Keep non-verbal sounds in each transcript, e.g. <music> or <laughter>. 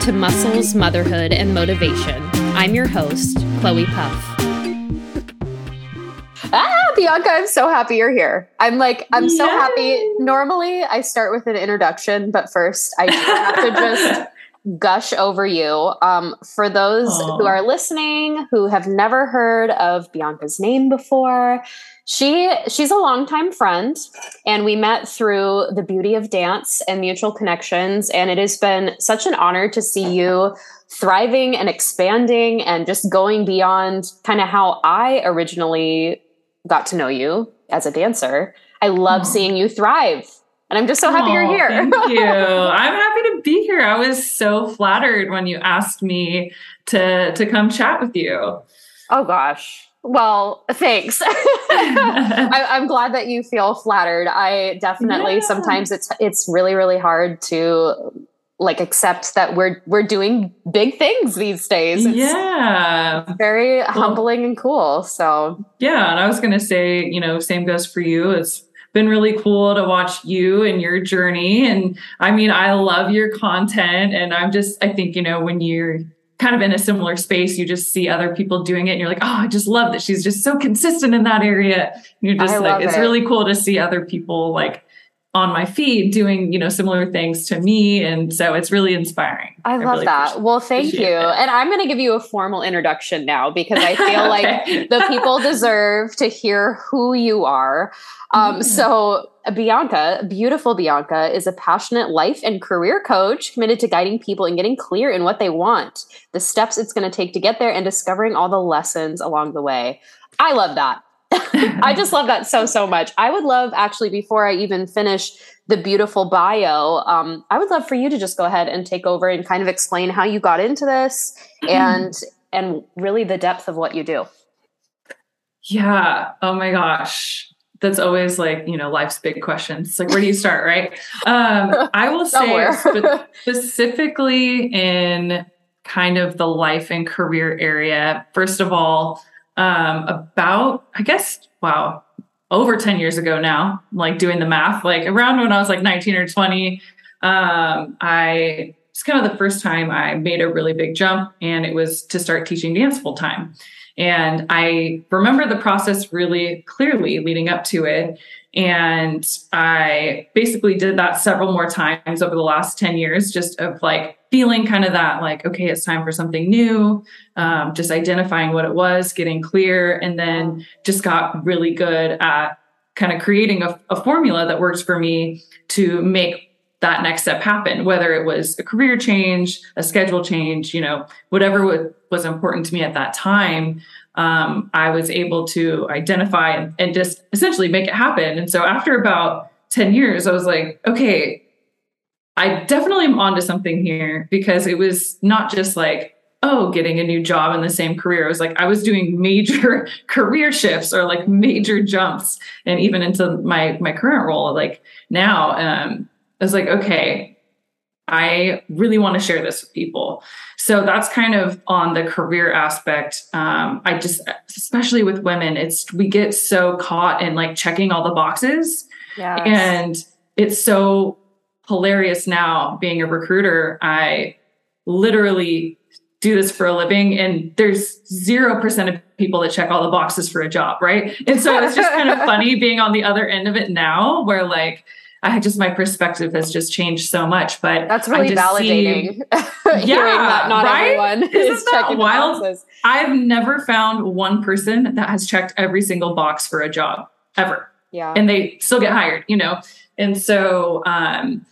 To Muscles, Motherhood, and Motivation. I'm your host, Chloe Puff. Ah, Bianca, I'm so happy you're here. I'm like, I'm so happy. Normally, I start with an introduction, but first, I have to just gush over you. Um, for those Aww. who are listening who have never heard of Bianca's name before, she she's a longtime friend, and we met through the beauty of dance and mutual connections. And it has been such an honor to see you thriving and expanding and just going beyond kind of how I originally got to know you as a dancer. I love Aww. seeing you thrive. And I'm just so happy Aww, you're here. thank <laughs> you. I'm happy to be here. I was so flattered when you asked me to to come chat with you. Oh gosh. Well, thanks. <laughs> I, am glad that you feel flattered. I definitely yeah. sometimes it's it's really really hard to like accept that we're we're doing big things these days. It's yeah, very well, humbling and cool. So yeah, and I was gonna say, you know, same goes for you. It's been really cool to watch you and your journey. And I mean, I love your content, and I'm just, I think, you know, when you're kind of in a similar space, you just see other people doing it and you're like, oh, I just love that she's just so consistent in that area. And you're just I like, it's it. really cool to see other people like on my feed doing, you know, similar things to me. And so it's really inspiring. I, I love really that. Well, thank you. It. And I'm going to give you a formal introduction now because I feel <laughs> okay. like the <laughs> people deserve to hear who you are. Um, so Bianca, beautiful Bianca, is a passionate life and career coach committed to guiding people and getting clear in what they want, the steps it's going to take to get there, and discovering all the lessons along the way. I love that. <laughs> I just love that so, so much. I would love, actually, before I even finish the beautiful bio, um, I would love for you to just go ahead and take over and kind of explain how you got into this and <clears throat> and really the depth of what you do. Yeah. Oh my gosh that's always like you know life's big questions. It's like where do you start right? Um, <laughs> i will say spe- <laughs> specifically in kind of the life and career area first of all um, about i guess wow over 10 years ago now like doing the math like around when i was like 19 or 20 um, i it's kind of the first time i made a really big jump and it was to start teaching dance full time and I remember the process really clearly leading up to it. And I basically did that several more times over the last 10 years, just of like feeling kind of that, like, okay, it's time for something new, um, just identifying what it was, getting clear, and then just got really good at kind of creating a, a formula that works for me to make that next step happen, whether it was a career change, a schedule change, you know, whatever was important to me at that time, um, I was able to identify and, and just essentially make it happen. And so after about 10 years, I was like, okay, I definitely am onto something here because it was not just like, oh, getting a new job in the same career. It was like I was doing major <laughs> career shifts or like major jumps and even into my my current role. Like now, um, I was like, okay, I really want to share this with people. So that's kind of on the career aspect. Um, I just, especially with women, it's we get so caught in like checking all the boxes, yes. and it's so hilarious now being a recruiter. I literally do this for a living and there's 0% of people that check all the boxes for a job right and so it's just kind of <laughs> funny being on the other end of it now where like I just my perspective has just changed so much. But that's really validating. <laughs> See, yeah, that not right? everyone Isn't is checking wild? boxes. I've never found one person that has checked every single box for a job ever. Yeah, and they still get hired. You know, and so um,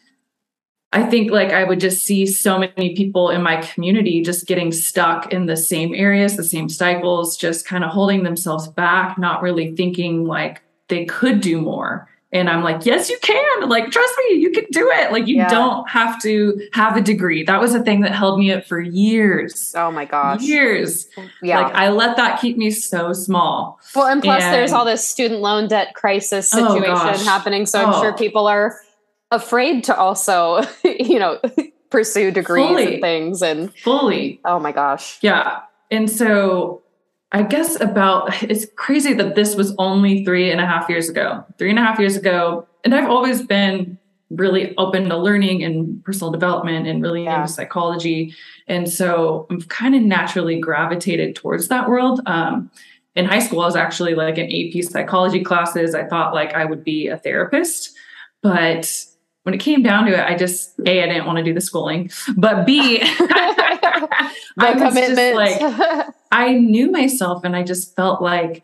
I think like I would just see so many people in my community just getting stuck in the same areas, the same cycles, just kind of holding themselves back, not really thinking like they could do more. And I'm like, yes, you can. Like, trust me, you can do it. Like, you yeah. don't have to have a degree. That was a thing that held me up for years. Oh my gosh. Years. Yeah. Like, I let that keep me so small. Well, and plus, and, there's all this student loan debt crisis oh, situation oh happening. So I'm sure oh. people are afraid to also, <laughs> you know, pursue degrees fully, and things. And fully. Oh my gosh. Yeah. And so I guess about it's crazy that this was only three and a half years ago. Three and a half years ago. And I've always been really open to learning and personal development and really Yeah. into psychology. And so I'm kind of naturally gravitated towards that world. Um, in high school, I was actually like in AP psychology classes. I thought like I would be a therapist, but when it came down to it, I just a I didn't want to do the schooling, but b <laughs> <laughs> I was just commitment. like <laughs> I knew myself, and I just felt like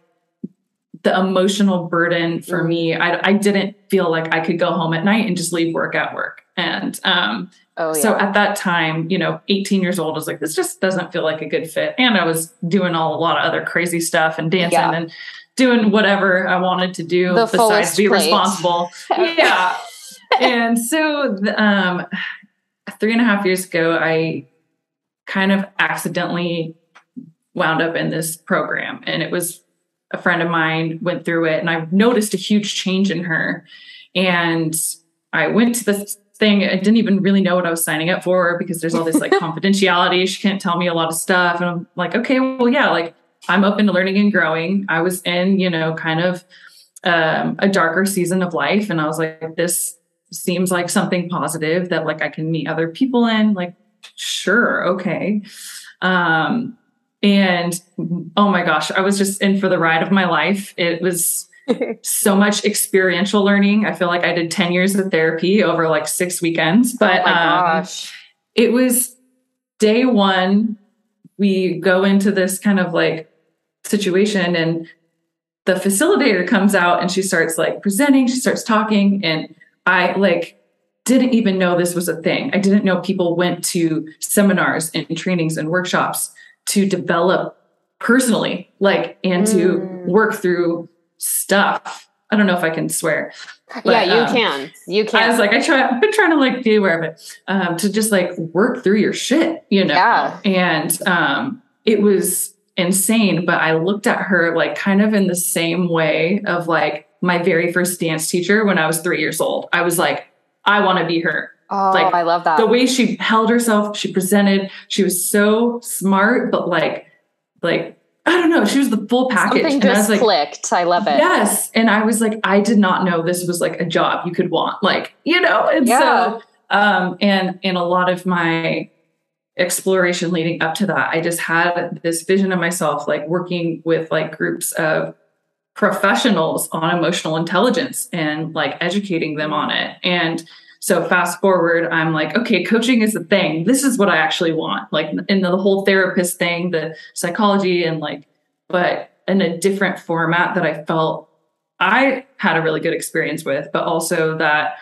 the emotional burden for Mm. me. I, I didn't feel like I could go home at night and just leave work at work. And um, oh yeah. so at that time, you know, 18 years old, I was like, this just doesn't feel like a good fit. And I was doing all a lot of other crazy stuff and dancing Yeah. and doing whatever I wanted to do The besides be plate. responsible. <laughs> yeah. and so um, three and a half years ago, I kind of accidentally wound up in this program. And it was a friend of mine went through it and I noticed a huge change in her. And I went to this thing. I didn't even really know what I was signing up for because there's all this like <laughs> confidentiality. She can't tell me a lot of stuff. And I'm like, okay, well, yeah, like I'm open to learning and growing. I was in, you know, kind of um, a darker season of life. And I was like, this seems like something positive that like I can meet other people in. Like, sure, okay. Um, and oh my gosh, I was just in for the ride of my life. It was <laughs> so much experiential learning. I feel like I did 10 years of therapy over like six weekends, but oh my um, gosh. it was day one. We go into this kind of like situation, and the facilitator comes out and she starts like presenting, she starts talking, and I like didn't even know this was a thing. I didn't know people went to seminars and trainings and workshops to develop personally, like, and to Mm. work through stuff. I don't know if I can swear. yeah, you um, can. You can. I was like, I try, <laughs> I've been trying to like be aware of it, um, to just like work through your shit, you know? Yeah. And um, it was insane, but I looked at her like kind of in the same way of like my very first dance teacher when I was three years old. I was like, I want to be her. oh, like, I love that. The way she held herself, she presented, she was so smart, but like, like, I don't know, she was the full package. Something and I just like, clicked. I love it. Yes. And I was like, I did not know this was like a job you could want. Like, you know, and Yeah. so um and in a lot of my exploration leading up to that, I just had this vision of myself like working with like groups of professionals on emotional intelligence and like educating them on it. And so fast forward, I'm like, okay, coaching is the thing. This is what I actually want. Like in the whole therapist thing, the psychology and like, but in a different format that I felt I had a really good experience with, but also that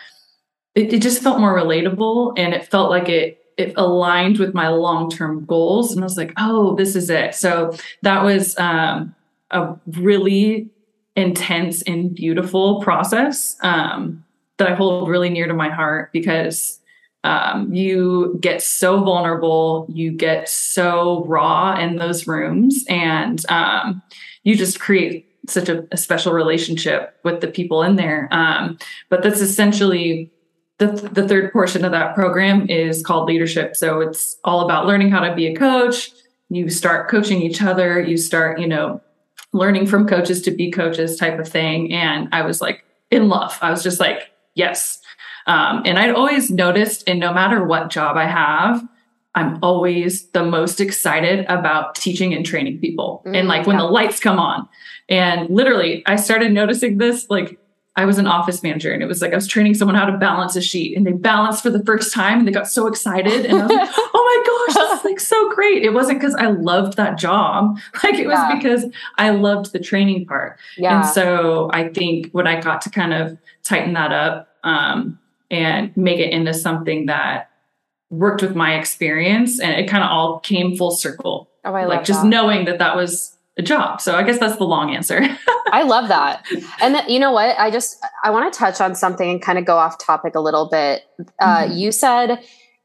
it, it just felt more relatable and it felt like it it aligned with my long-term goals. And I was like, oh, this is it. So that was um, a really intense and beautiful process um, that I hold really near to my heart because um, you get so vulnerable, you get so raw in those rooms, and um, you just create such a, a, special relationship with the people in there. Um, but that's essentially the, the third portion of that program is called leadership. So it's all about learning how to be a coach. You start coaching each other. You start, you know, learning from coaches to be coaches type of thing. And I was like in love. I was just like, yes. Um, and I'd always noticed, and no matter what job I have, I'm always the most excited about teaching and training people. Mm, and like when yeah. the lights come on. And literally, I started noticing this like I was an office manager and it was like I was training someone how to balance a sheet and they balanced for the first time and they got so excited and I was like, <laughs> oh my gosh, this is like so great. It wasn't because I loved that job. <laughs> Like it was yeah. because I loved the training part. Yeah. And so I think when I got to kind of tighten that up um, and make it into something that worked with my experience and it kind of all came full circle. Oh, I like just that. knowing that that was a job. So I guess that's the long answer. <laughs> I love that. And you know what? I just I want to touch on something and kind of go off topic a little bit. Uh, Mm-hmm. You said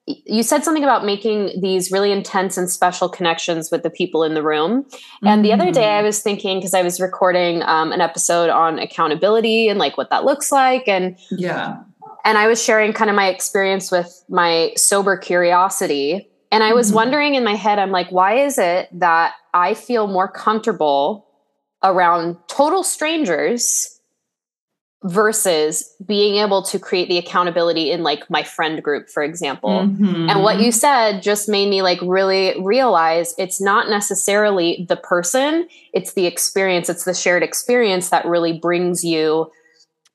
you said something about making these really intense and special connections with the people in the room. And the other day, Mm-hmm. I was thinking because I was recording um, an episode on accountability and like what that looks like, and yeah. and I was sharing kind of my experience with my sober curiosity. And I was Mhm. wondering in my head, I'm like, why is it that I feel more comfortable around total strangers versus being able to create the accountability in like my friend group for example mm-hmm. and what you said just made me like really realize it's not necessarily the person it's the experience it's the shared experience that really brings you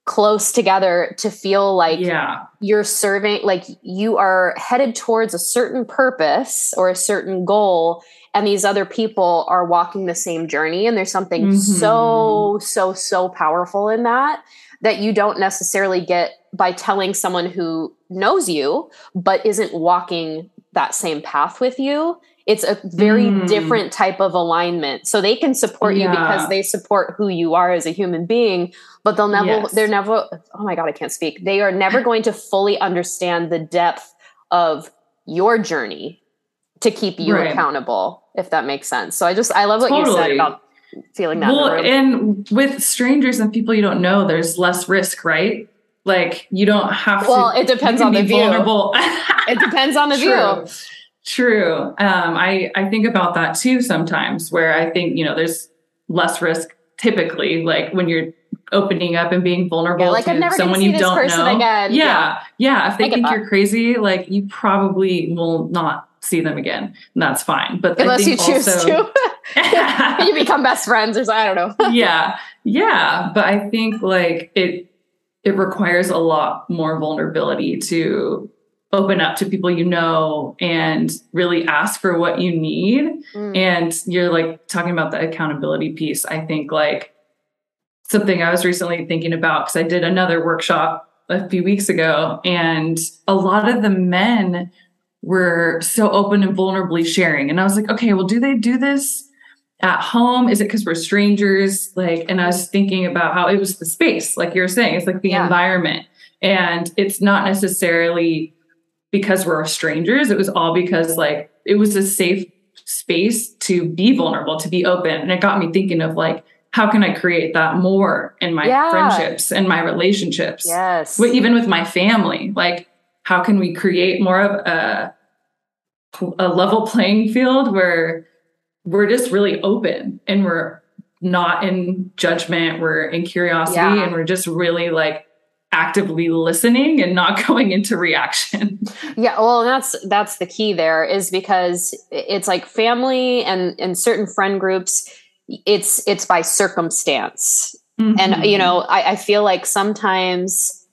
close together to feel like yeah. you're serving like you are headed towards a certain purpose or a certain goal and these other people are walking the same journey and there's something mm-hmm. so so so powerful in that that you don't necessarily get by telling someone who knows you but isn't walking that same path with you it's a very mm. different type of alignment so they can support yeah. you because they support who you are as a human being but they'll never yes. they're never oh my god i can't speak they are never going to fully understand the depth of your journey to keep you right. accountable if that makes sense so i just i love what totally. you said about feeling that well and with strangers and people you don't know there's less risk right like you don't have well, to well it depends on the view vulnerable. it depends on the <laughs> True. view True. Um, I I think about that too sometimes, where I think you know there's less risk typically, like when you're opening up and being vulnerable yeah, like to someone you don't know. Again. Yeah, yeah, yeah. If they think that. you're crazy, like you probably will not see them again. And that's fine. But unless you choose also, to, <laughs> you become best friends, or I don't know. <laughs> yeah, yeah. But I think like it it requires a lot more vulnerability to open up to people you know and really ask for what you need. Mm. And you're like talking about the accountability piece. I think like something I was recently thinking about because I did another workshop a few weeks ago, and a lot of the men were so open and vulnerably sharing. And I was like, okay, well, do they do this at home? Is it because we're strangers? Like, and I was thinking about how it was the space, like you're saying, it's like the yeah. environment. And it's not necessarily because we're strangers. It was all because like it was a safe space to be vulnerable, to be open. And it got me thinking of like, how can I create that more in my yeah. friendships and my relationships? Yes. But even with my family, like how can we create more of a a level playing field where we're just really open and we're not in judgment, we're in curiosity yeah. and we're just really like actively listening and not <laughs> going into reaction. Yeah, well, that's that's the key there is because it's like family and and certain friend groups it's it's by circumstance. Mm-hmm. And you know, I, I feel like sometimes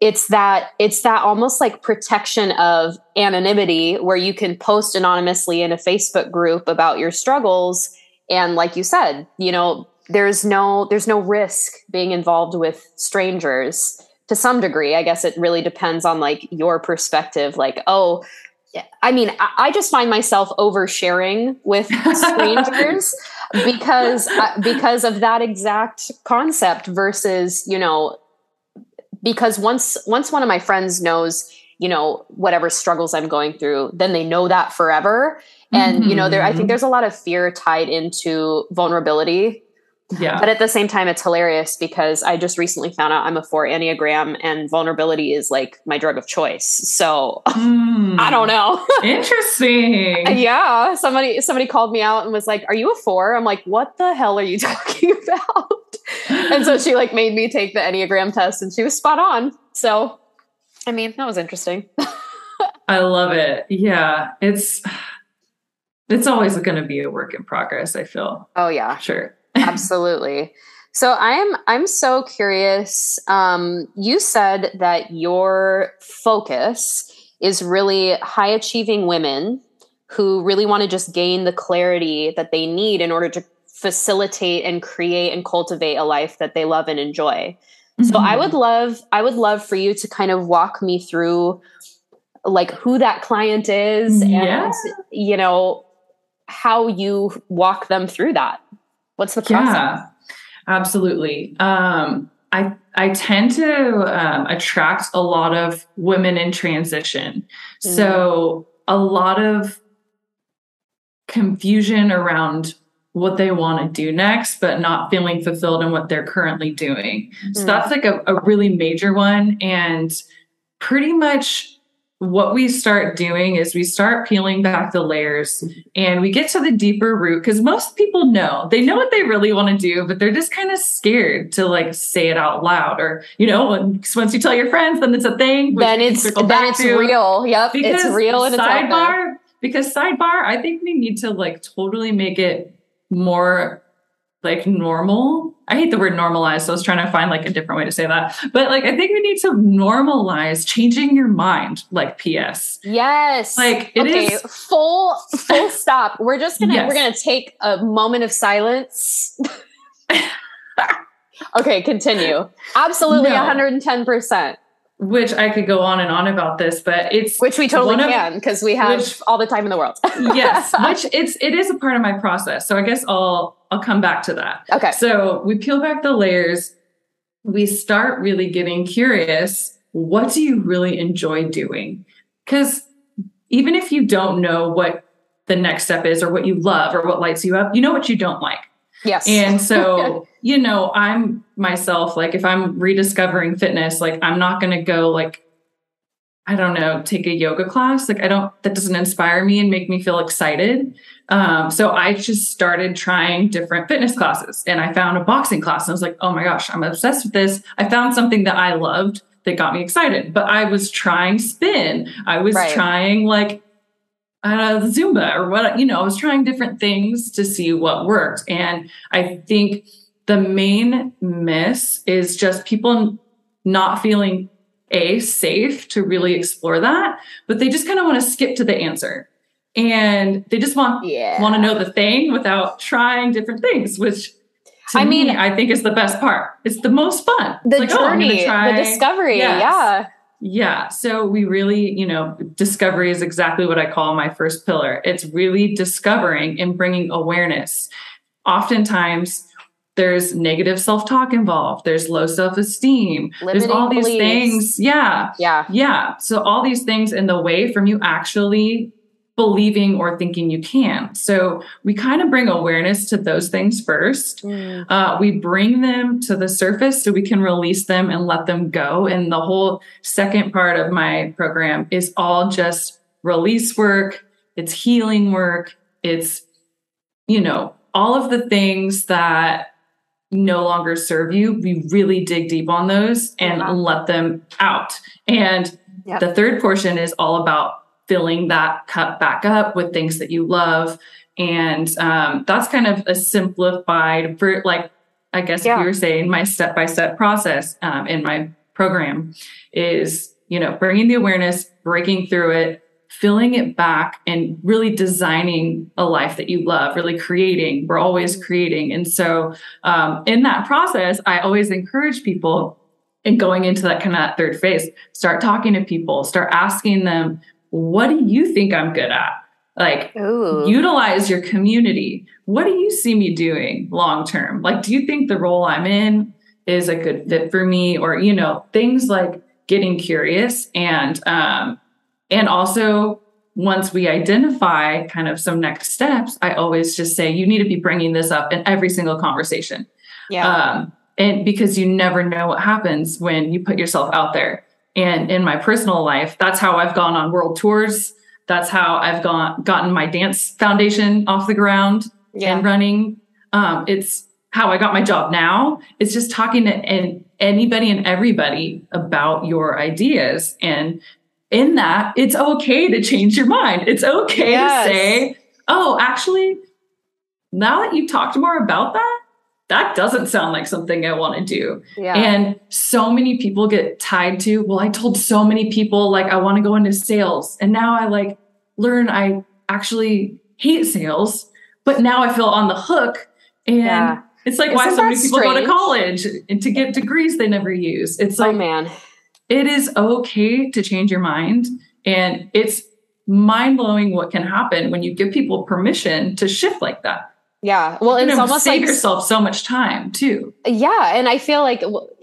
it's that it's that almost like protection of anonymity where you can post anonymously in a Facebook group about your struggles and like you said, you know, there's no there's no risk being involved with strangers to some degree i guess it really depends on like your perspective like oh i mean i just find myself oversharing with strangers <laughs> because uh, because of that exact concept versus you know because once once one of my friends knows you know whatever struggles i'm going through then they know that forever and mm-hmm. you know there i think mm-hmm. there's a lot of fear tied into vulnerability yeah. But at the same time, it's hilarious because I just recently found out I'm a four Enneagram and vulnerability is like my drug of choice. So mm, <laughs> I don't know. <laughs> interesting. yeah. Somebody somebody called me out and was like, Are you a four? I'm like, what the hell are you <laughs> talking about? and so she like made me take the Enneagram test and she was spot on. So I mean, that was interesting. I love it. Yeah. It's it's always going to be a work in progress, I feel. Oh yeah. Sure. Absolutely. So I'm I'm so curious. Um, you said that your focus is really high achieving women who really want to just gain the clarity that they need in order to facilitate and create and cultivate a life that they love and enjoy. Mm-hmm. So I would mm-hmm. love I would love for you to kind of walk me through like who that client is yeah. and you know how you walk them through that. What's the process? Yeah, absolutely. Um, I I tend to um, attract a lot of women in transition. Mm. So a lot of confusion around what they want to do next, but not feeling fulfilled in what they're currently doing. So mm. that's like a, a really major one. And pretty much what we start doing is we start peeling back the layers and we get to the deeper root because most people know they know what they really want to do but they're just kind of scared to like say it out loud or you know once you tell your friends then it's a thing then it's then it's to. real yep because it's real and it's sidebar because sidebar i think we need to like totally make it more like normal. I hate the word normalize, so I was trying to find like a different way to say that. But like I think we need to normalize changing your mind, like PS. Yes. Like it okay, is full full <laughs> stop. We're just gonna yes. we're gonna take a moment of silence. <laughs> okay, continue. Absolutely 110% which I could go on and on about this, but it's which we totally can because we have which, all the time in the world. yes, <laughs> which it's it is a part of my process. So I guess I'll I'll come back to that. Okay. So we peel back the layers. We start really getting curious. What do you really enjoy doing? Because even if you don't know what the next step is, or what you love, or what lights you up, you know what you don't like. Yes. And so, <laughs> you know, I'm myself, like if I'm rediscovering fitness, like I'm not going to go like, I don't know, take a yoga class. Like I don't, that doesn't inspire me and make me feel excited. Um, so I just started trying different fitness classes and I found a boxing class and I was like, oh my gosh, I'm obsessed with this. I found something that I loved that got me excited, but I was trying spin. I was right. trying like uh, Zumba or what, you know, I was trying different things to see what worked. And I think the main miss is just people not feeling a safe to really mm-hmm. explore that, but they just kind of want to skip to the answer. And they just want yeah. want to know the thing without trying different things, which I me, mean, I think is the best part. It's the most fun. The like, oh, journey, oh, the discovery. Yes. Yeah. Yeah. So we really, you know, discovery is exactly what I call my first pillar. It's really discovering and bringing awareness. Oftentimes, there's negative self-talk involved there's low self-esteem Limiting there's all these beliefs. things yeah yeah yeah so all these things in the way from you actually believing or thinking you can. So we kind of bring awareness to those things first. Mm. Uh, we bring them to the surface so we can release them and let them go. And the whole second part of my program is all just release work, it's healing work, it's, you know, all of the things that no longer serve you. We really dig deep on those and let them out. And yep. the third portion is all about filling that cup back up with things that you love. And um, that's kind of a simplified, for like, I guess yeah. you were saying my step by step process um, in my program is, you know, bringing the awareness, breaking through it, filling it back, and really designing a life that you love, really creating. We're always creating. And so um, in that process, I always encourage people and going into that kind of that third phase, start talking to people, start asking them, what do you think I'm good at? Like, Ooh. utilize your community. What do you see me doing long term? Like, do you think the role I'm in is a good fit for me? Or, you know, things like getting curious and, um, and also once we identify kind of some next steps, I always just say, you need to be bringing this up in every single conversation. Yeah. Um, and because you never know what happens when you put yourself out there. And in my personal life, that's how I've gone on world tours. That's how I've gone gotten my dance foundation off the ground yeah. and running. Um, it's how I got my job now. It's just talking to and anybody and everybody about your ideas. And in that, it's okay to change your mind. It's okay yes. to say, oh, actually, now that you've talked more about that, that doesn't sound like something I want to do. Yeah. And so many people get tied to, well, I told so many people like I want to go into sales. And now I like learn I actually hate sales, but now I feel on the hook. And yeah. it's like Isn't why so many people strange? go to college and to get degrees they never use. It's oh, like, oh man, it is okay to change your mind. And it's mind blowing what can happen when you give people permission to shift like that. Yeah. Well, it's almost save like yourself so much time too. Yeah. And I feel like,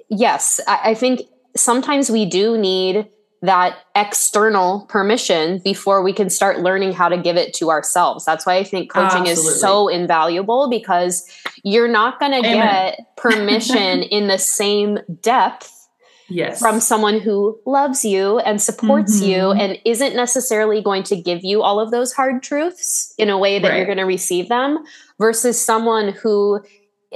yes, I, I think sometimes we do need that external permission before we can start learning how to give it to ourselves. That's why I think coaching Absolutely. is so invaluable because you're not going to get permission <laughs> in the same depth yes. from someone who loves you and supports mm-hmm. you and isn't necessarily going to give you all of those hard truths in a way that right. you're going to receive them versus someone who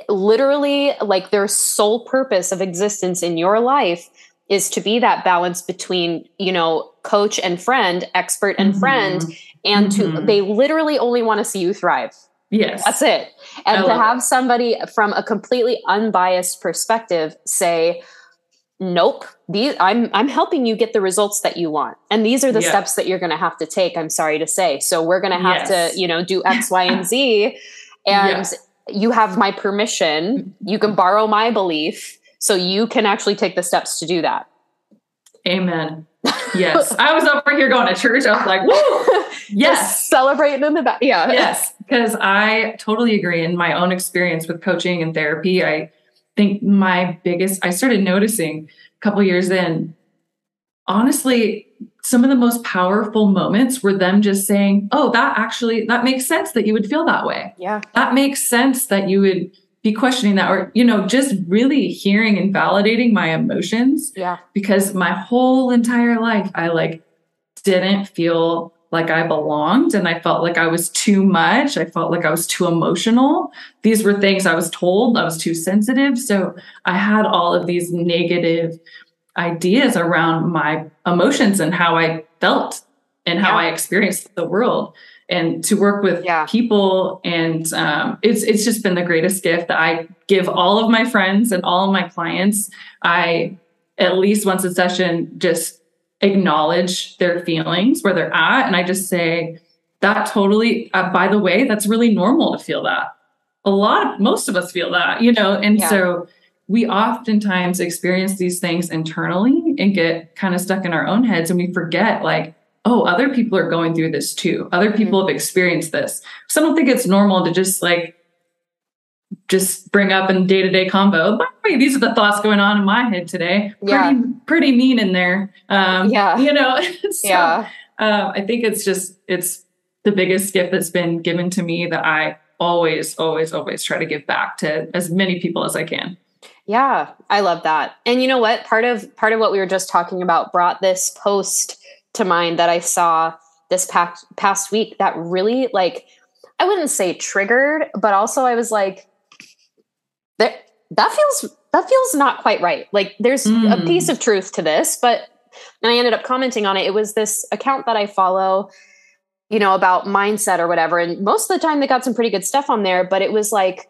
literally like their sole purpose of existence in your life is to be that balance between you know coach and friend expert and mm-hmm. friend and mm-hmm. to they literally only want to see you thrive yes that's it and to have somebody from a completely unbiased perspective say nope these i'm i'm helping you get the results that you want and these are the steps that you're going to have to take i'm sorry to say so we're going to have yes. to you know do <laughs> x y and z and you have my permission. You can borrow my belief. So you can actually take the steps to do that. Amen. <laughs> Yes. I was over here going to church. I was like, whoa, <laughs> yes. celebrating in the back. Yeah. Yes. Because I totally agree. In my own experience with coaching and therapy, I think my biggest, I started noticing a couple years in, honestly, some of the most powerful moments were them just saying, Oh, that actually, that makes sense that you would feel that way. Yeah. That makes sense that you would be questioning that or, you know, just really hearing and validating my emotions. Yeah. Because my whole entire life, I like didn't feel like I belonged and I felt like I was too much. I felt like I was too emotional. These were things I was told I was too sensitive. So I had all of these negative ideas around my emotions and how I felt and how yeah. I experienced the world. And to work with yeah. people, and um, it's it's just been the greatest gift that I give all of my friends and all of my clients. I at least once a session just acknowledge their feelings where they're at, and I just say that totally. Uh, by the way, that's really normal to feel that. A lot, of, most of us feel that, you know, and yeah. so we oftentimes experience these things internally and get kind of stuck in our own heads and we forget like oh other people are going through this too other mm-hmm. people mm-hmm. have experienced this so i don't think it's normal to just like just bring up in day-to-day convo by the way these are the thoughts going on in my head today yeah. pretty pretty mean in there um yeah <laughs> you know <laughs> so, yeah uh, i think it's just it's the biggest gift that's been given to me that i always always always try to give back to as many people as i can yeah, I love that. And you know what? Part of part of what we were just talking about brought this post to mind that I saw this past past week that really like I wouldn't say triggered, but also I was like that that feels that feels not quite right. Like there's mm. a piece of truth to this, but and I ended up commenting on it. It was this account that I follow, you know, about mindset or whatever. And most of the time they got some pretty good stuff on there, but it was like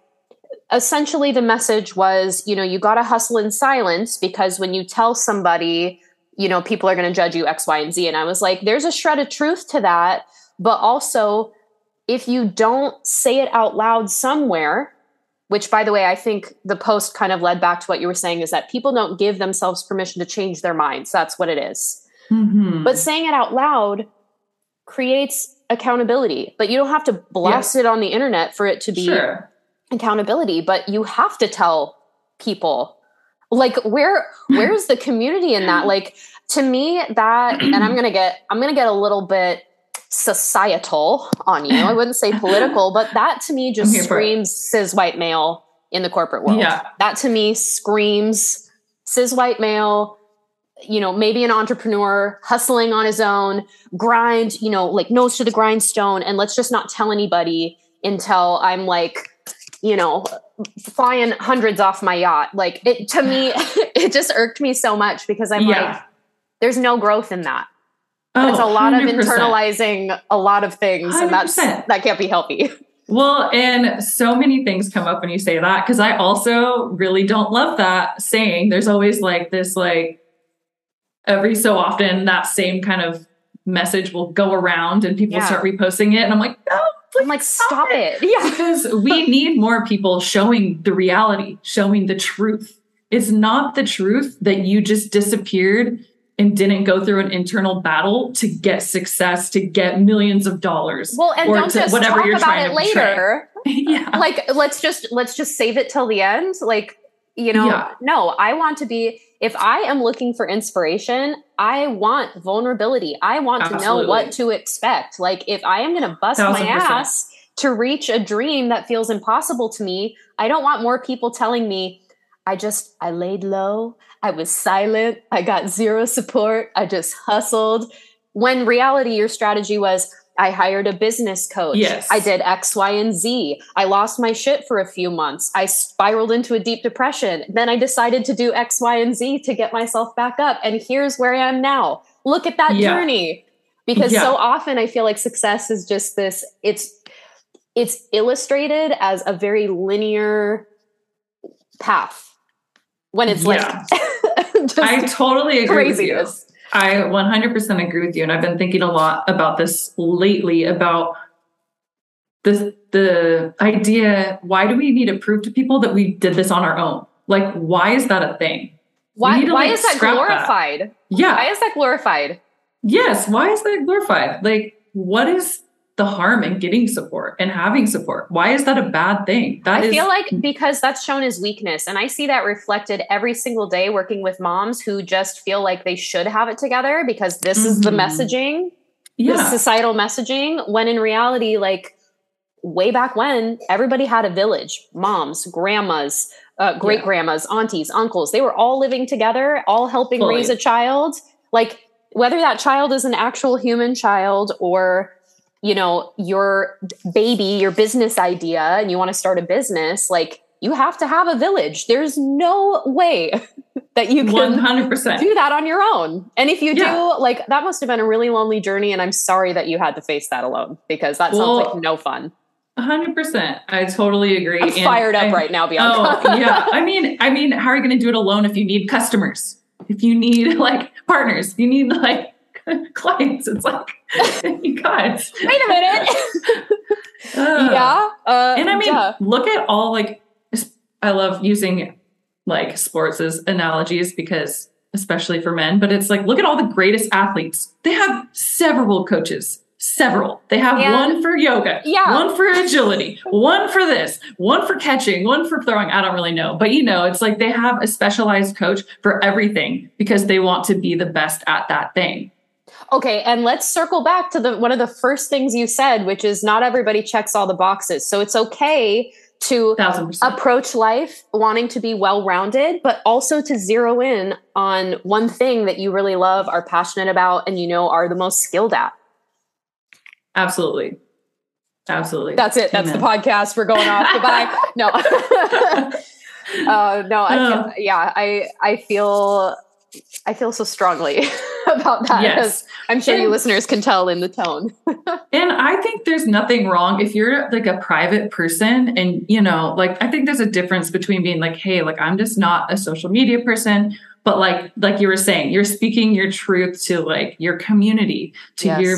essentially the message was you know you got to hustle in silence because when you tell somebody you know people are going to judge you x y and z and i was like there's a shred of truth to that but also if you don't say it out loud somewhere which by the way i think the post kind of led back to what you were saying is that people don't give themselves permission to change their minds. That's what it is. Mm-hmm. but saying it out loud creates accountability. But you don't have to blast it on the internet for it to be sure. accountability, but you have to tell people. Like where where's the community in that? <laughs> Like to me that and i'm gonna get i'm gonna get a little bit societal on you i wouldn't say <laughs> political but that to me just screams cis white male in the corporate world yeah. that to me screams cis white male you know maybe an entrepreneur hustling on his own grind you know like nose to the grindstone and let's just not tell anybody until i'm like you know, flying hundreds off my yacht. Like it to me, <laughs> it just irked me so much because I'm yeah. like, there's no growth in that. Oh, it's a lot 100%. of internalizing a lot of things, 100%. and that's that can't be healthy. Well, and so many things come up when you say that because I also really don't love that saying. There's always like this, like every so often, that same kind of message will go around and people yeah. start reposting it, and I'm like, no, I'm like, stop it. it. <laughs> Yeah. Because we need more people showing the reality, showing the truth. It's not the truth that you just disappeared and didn't go through an internal battle to get success, to get millions of dollars. Well, and don't just whatever talk you're about it later. <laughs> yeah. <laughs> Like let's just let's just save it till the end. Like, you know, yeah. no, I want to be if I am looking for inspiration, I want vulnerability. I want Absolutely. to know what to expect. Like if I am going to bust my ass to reach a dream that feels impossible to me, I don't want more people telling me I just, I laid low. I was silent. I got zero support. I just hustled. When reality, your strategy was, I hired a business coach. Yes. I did X, Y, and Z. I lost my shit for a few months. I spiraled into a deep depression. Then I decided to do X, Y, and Z to get myself back up. And here's where I am now. Look at that Yeah. journey. Because Yeah. so often I feel like success is just this, it's it's illustrated as a very linear path when it's Yeah. <laughs> like I totally agree with you. I 100% agree with you. And I've been thinking a lot about this lately about the, the idea why do we need to prove to people that we did this on our own? Like, why is that a thing? Why, to, why like, is that scrap that. glorified? Yeah. Why is that glorified? yes. Why is that glorified? Like, what is the harm in getting support and having support? Why is that a bad thing? That I is- feel like because that's shown as weakness. And I see that reflected every single day working with moms who just feel like they should have it together because this is the Mhm. messaging, the societal messaging, when in reality, like way back when, everybody had a village moms, grandmas, uh, great grandmas, aunties, uncles. They were all living together, all helping Fully. raise a child. Like whether that child is an actual human child or you know your baby your business idea and you want to start a business like you have to have a village there's no way <laughs> that you can 100%. do that on your own and if you Yeah. do like that must have been a really lonely journey and i'm sorry that you had to face that alone because that sounds like no fun 100%. I totally agree. i'm And fired up I- right now bianca Oh yeah. <laughs> I mean, I mean, how are you going to do it alone if you need customers? If you need like partners, you need like <laughs> clients. It's like <laughs> you guys. wait a minute Ugh. yeah uh, And I mean, yeah. look at all like I love using like sports as analogies because especially for men, but it's like look at all the greatest athletes. They have several coaches. Several. They have Yeah. one for yoga, Yeah. one for agility, one for this, one for catching, one for throwing. I don't really know. But you know, it's like they have a specialized coach for everything because they want to be the best at that thing. Okay, and let's circle back to the one of the first things you said, which is not everybody checks all the boxes. So it's okay to approach life wanting to be well-rounded, but also to zero in on one thing that you really love, are passionate about, and you know are the most skilled at. Absolutely. Absolutely. That's it. That's the podcast. We're going off. Goodbye. <laughs> No. <laughs> uh, no. I Oh. feel, yeah. I I feel I feel so strongly <laughs> about that. Yes. I'm sure you listeners can tell in the tone. <laughs> And I think there's nothing wrong if you're like a private person and, you know, like I think there's a difference between being like, hey, like I'm just not a social media person, but like like you were saying, you're speaking your truth to like your community, to Yes. your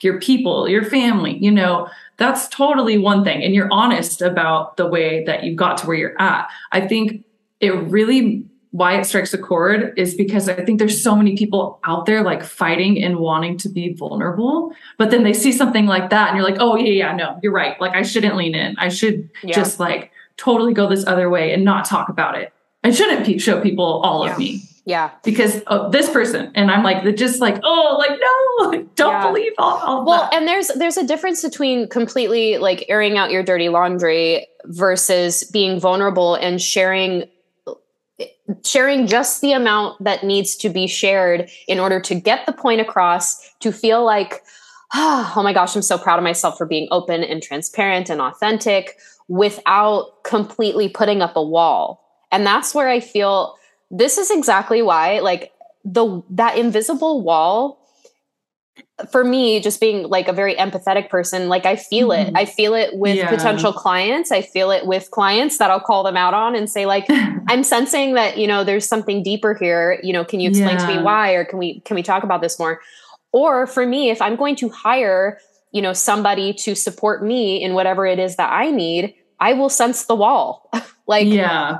your people, your family, you know, that's totally one thing. And you're honest about the way that you got to where you're at. I think it really why it strikes a chord is because I think there's so many people out there like fighting and wanting to be vulnerable, but then they see something like that and you're like, oh yeah, yeah, no, you're right. Like I shouldn't lean in. I should Yeah. just like totally go this other way and not talk about it. I shouldn't pe- show people all Yeah. of me Yeah. because of this person. And I'm like, just like, oh, like no, like, don't Yeah. believe all, all Well, that. and there's there's a difference between completely like airing out your dirty laundry versus being vulnerable and sharing sharing just the amount that needs to be shared in order to get the point across to feel like ah, oh my gosh i'm so proud of myself for being open and transparent and authentic without completely putting up a wall. And that's where i feel this is exactly why like the that invisible wall for me just being like a very empathetic person like i feel Mhm. it i feel it with Yeah. potential clients. I feel it with clients that i'll call them out on and say like <laughs> i'm sensing that you know there's something deeper here. You know can you explain to me why? Or can we can we talk about this more? Or for me if i'm going to hire you know somebody to support me in whatever it is that i need i will sense the wall. <laughs> Like yeah.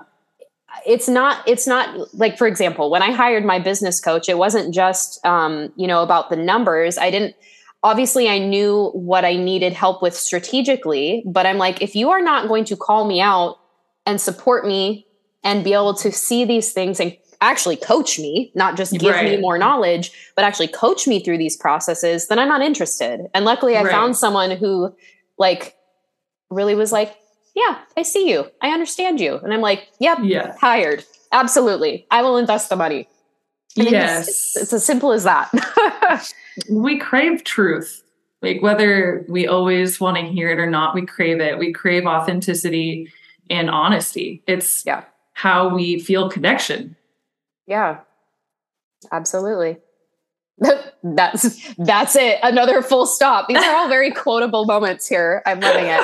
It's not it's not like for example when i hired my business coach it wasn't just um, you know about the numbers. I didn't obviously i knew what i needed help with strategically but i'm like if you are not going to call me out and support me and be able to see these things and actually coach me not just give me more knowledge but actually coach me through these processes then i'm not interested. And luckily i Right. found someone who like really was like yeah, I see you. I understand you. And I'm like, yep, Yeah. hired. Absolutely. I will invest the money. And Yes. It's, it's as simple as that. <laughs> we crave truth. Like whether we always want to hear it or not, we crave it. We crave authenticity and honesty. It's Yeah. how we feel connection. yeah. Absolutely. <laughs> that's that's it. Another full stop. These are all very <laughs> quotable moments here. I'm loving it.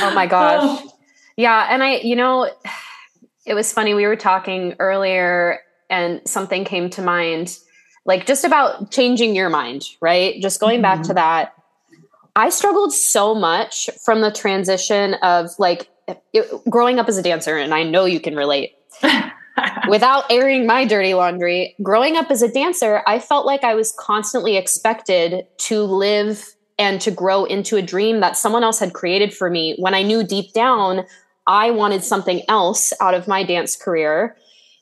Oh my gosh. Oh, Yeah, and I, you know, it was funny. We were talking earlier, and something came to mind, like just about changing your mind, right? Just going back to Mhm. that. I struggled so much from the transition of like it, growing up as a dancer, and I know you can relate. <laughs> <laughs> Without airing my dirty laundry, growing up as a dancer, I felt like I was constantly expected to live and to grow into a dream that someone else had created for me when I knew deep down I wanted something else out of my dance career.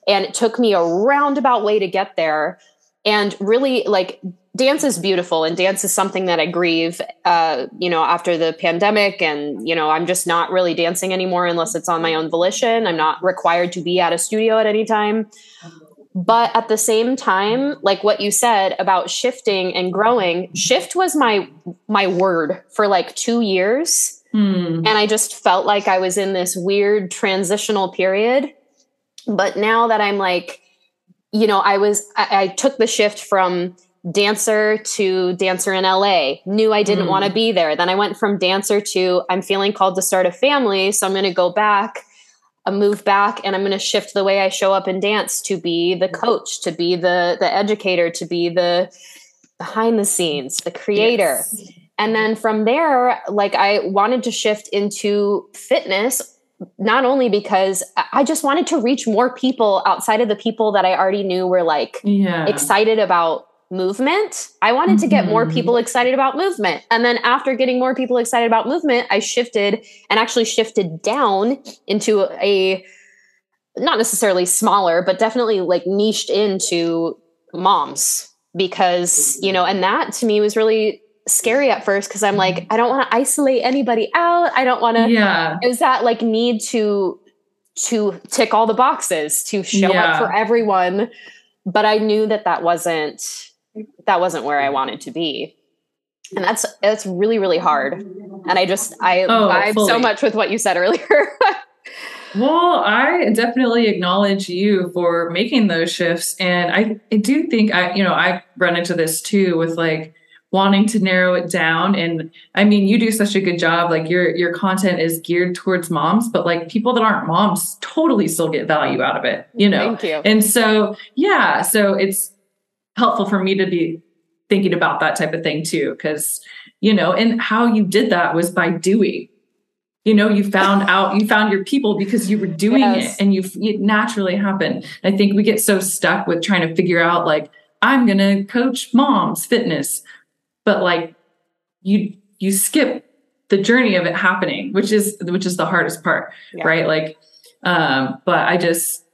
And it took me a roundabout way to get there. And really, like, dance is beautiful and dance is something that I grieve, uh, you know, after the pandemic. And, you know, I'm just not really dancing anymore unless it's on my own volition. I'm not required to be at a studio at any time. But at the same time, like what you said about shifting and growing, shift was my my word for like 2 years Hmm. and I just felt like I was in this weird transitional period. But now that I'm like, you know, I was, I, I took the shift from dancer to dancer in LA, knew I didn't Mm. want to be there. Then I went from dancer to I'm feeling called to start a family. So I'm going to go back, I move back, and I'm going to shift the way I show up in dance to be the coach, to be the, the educator, to be the behind the scenes, the creator. Yes. And then from there, like I wanted to shift into fitness, not only because I- I just wanted to reach more people outside of the people that I already knew were like Yeah. excited about movement. I wanted to get more Mhm. people excited about movement. And then after getting more people excited about movement, I shifted and actually shifted down into a not necessarily smaller, but definitely like niched into moms because, you know, and that to me was really scary at first because I'm like, I don't want to isolate anybody out. I don't want to yeah. it was that like need to to tick all the boxes to show Yeah. up for everyone but i knew that that wasn't that wasn't where i wanted to be and that's that's really really hard and i just i Oh, vibe so much with what you said earlier <laughs> Well, I definitely acknowledge you for making those shifts. And I, I do think I, you know, I run into this too with like wanting to narrow it down. And I mean, you do such a good job. Like your your content is geared towards moms, but like people that aren't moms totally still get value out of it, you know. thank you And so, yeah, so it's helpful for me to be thinking about that type of thing too. Cause, you know, and how you did that was by doing. You know, you found <laughs> out, you found your people because you were doing Yes. it and you, it naturally happened. I think we get so stuck with trying to figure out, like, I'm going to coach moms fitness, but like, you, you skip the journey of it happening, which is, which is the hardest part Yeah. right? Like, um, but I just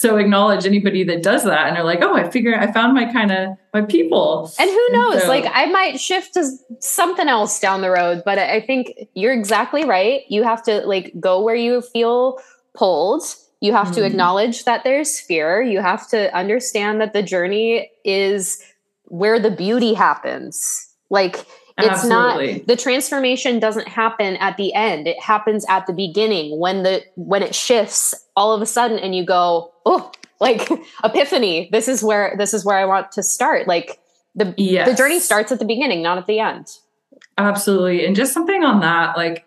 so acknowledge anybody that does that and they're like, oh, I figure I found my kind of my people. and who knows so- like i might shift to something else down the road but i think you're exactly right you have to like go where you feel pulled you have to Mhm. acknowledge that there's fear you have to understand that the journey is where the beauty happens like it's Absolutely. not the transformation doesn't happen at the end it happens at the beginning when the when it shifts all of a sudden and you go oh like <laughs> epiphany this is where this is where i want to start like the Yes. the journey starts at the beginning not at the end Absolutely. And just something on that, like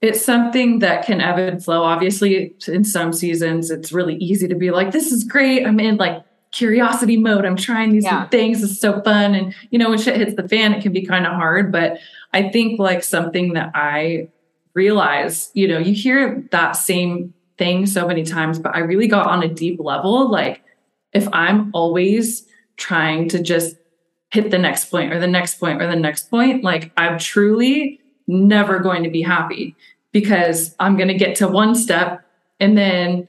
it's something that can ebb and flow. Obviously, in some seasons, it's really easy to be like, this is great. I'm in like curiosity mode. I'm trying these Yeah. things. It's so fun. And, you know, when shit hits the fan, it can be kind of hard. But I think like something that I realize, you know, you hear that same thing so many times, but I really got on a deep level. Like, if I'm always trying to just hit the next point or the next point or the next point, like I'm truly never going to be happy because I'm going to get to one step and then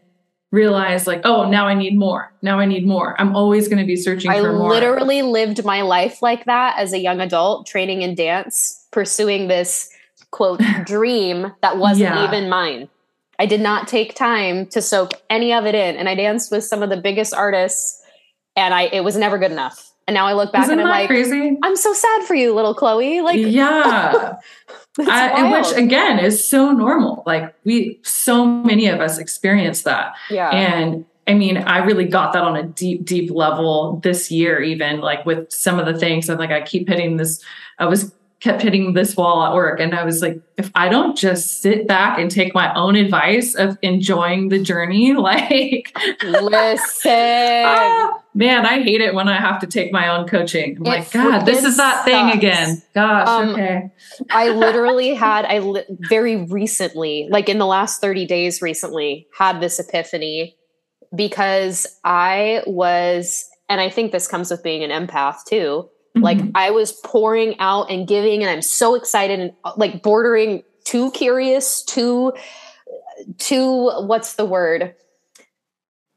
realize like, oh, now I need more. Now I need more. I'm always going to be searching i for more. literally lived my life like that as a young adult training in dance pursuing this quote <laughs> dream that wasn't yeah. even mine. I did not take time to soak any of it in. And I danced with some of the biggest artists and I it was never good enough. And now I look back Isn't and I'm like, crazy? I'm so sad for you, little Chloe. Like, yeah. <laughs> I, which again is so normal. Like we, so many of us experience that. Yeah. And I mean, I really got that on a deep, deep level this year, even like with some of the things. I'm like, I keep hitting this. I was kept hitting this wall at work. And I was like, if I don't just sit back and take my own advice of enjoying the journey, <laughs> like, listen. <laughs> ah, man, I hate it when I have to take my own coaching. I'm it like, God, this is that sucks. thing again. Gosh, um, okay. I <laughs> literally had, I li- very recently, like in the last 30 days recently, had this epiphany because I was, and I think this comes with being an empath too Mm-hmm. Like I was pouring out and giving, and I'm so excited and uh, like bordering too curious, too, too, what's the word?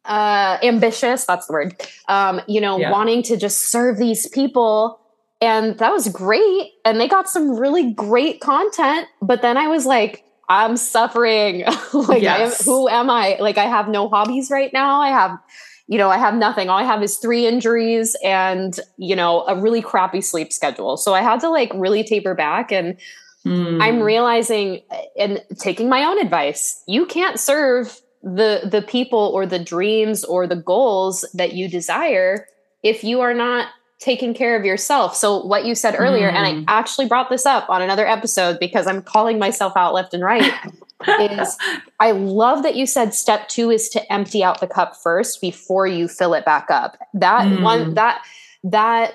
Uh, ambitious. That's the word. Um, you know, yeah. wanting to just serve these people. And that was great. And they got some really great content. But then I was like, I'm suffering. <laughs> like, yes. I am, who am I? Like, I have no hobbies right now. I have you know, I have nothing. All I have is three injuries and, you know, a really crappy sleep schedule. So I had to like really taper back and mm. I'm realizing and taking my own advice. You can't serve the the people or the dreams or the goals that you desire if you are not taking care of yourself. So what you said earlier mm. and I hmm. actually brought this up on another episode because I'm calling myself out left and right is I love that you said step two is to empty out the cup first before you fill it back up. That mm. one, that, that,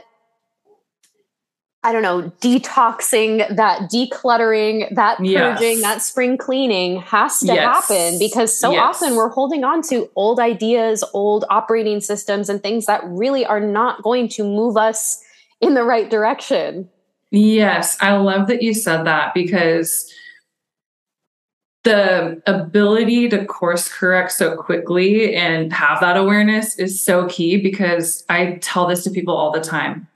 I don't know, detoxing, that decluttering, that purging, yes. that spring cleaning has to yes. happen because so yes. often we're holding on to old ideas, old operating systems, and things that really are not going to move us in the right direction. Yes, I love that you said that because the ability to course correct so quickly and have that awareness is so key because I tell this to people all the time.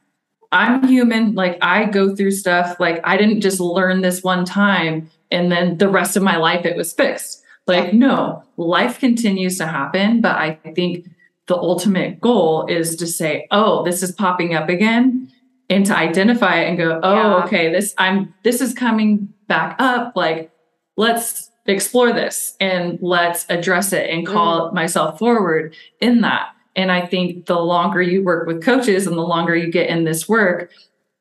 I'm human, like I go through stuff, like I didn't just learn this one time and then the rest of my life it was fixed. Like, no, life continues to happen, but I think the ultimate goal is to say, oh, this is popping up again and to identify it and go, oh, yeah. okay, this I'm this is coming back up. Like, let's explore this and let's address it and call mm. myself forward in that. And I think the longer you work with coaches and the longer you get in this work,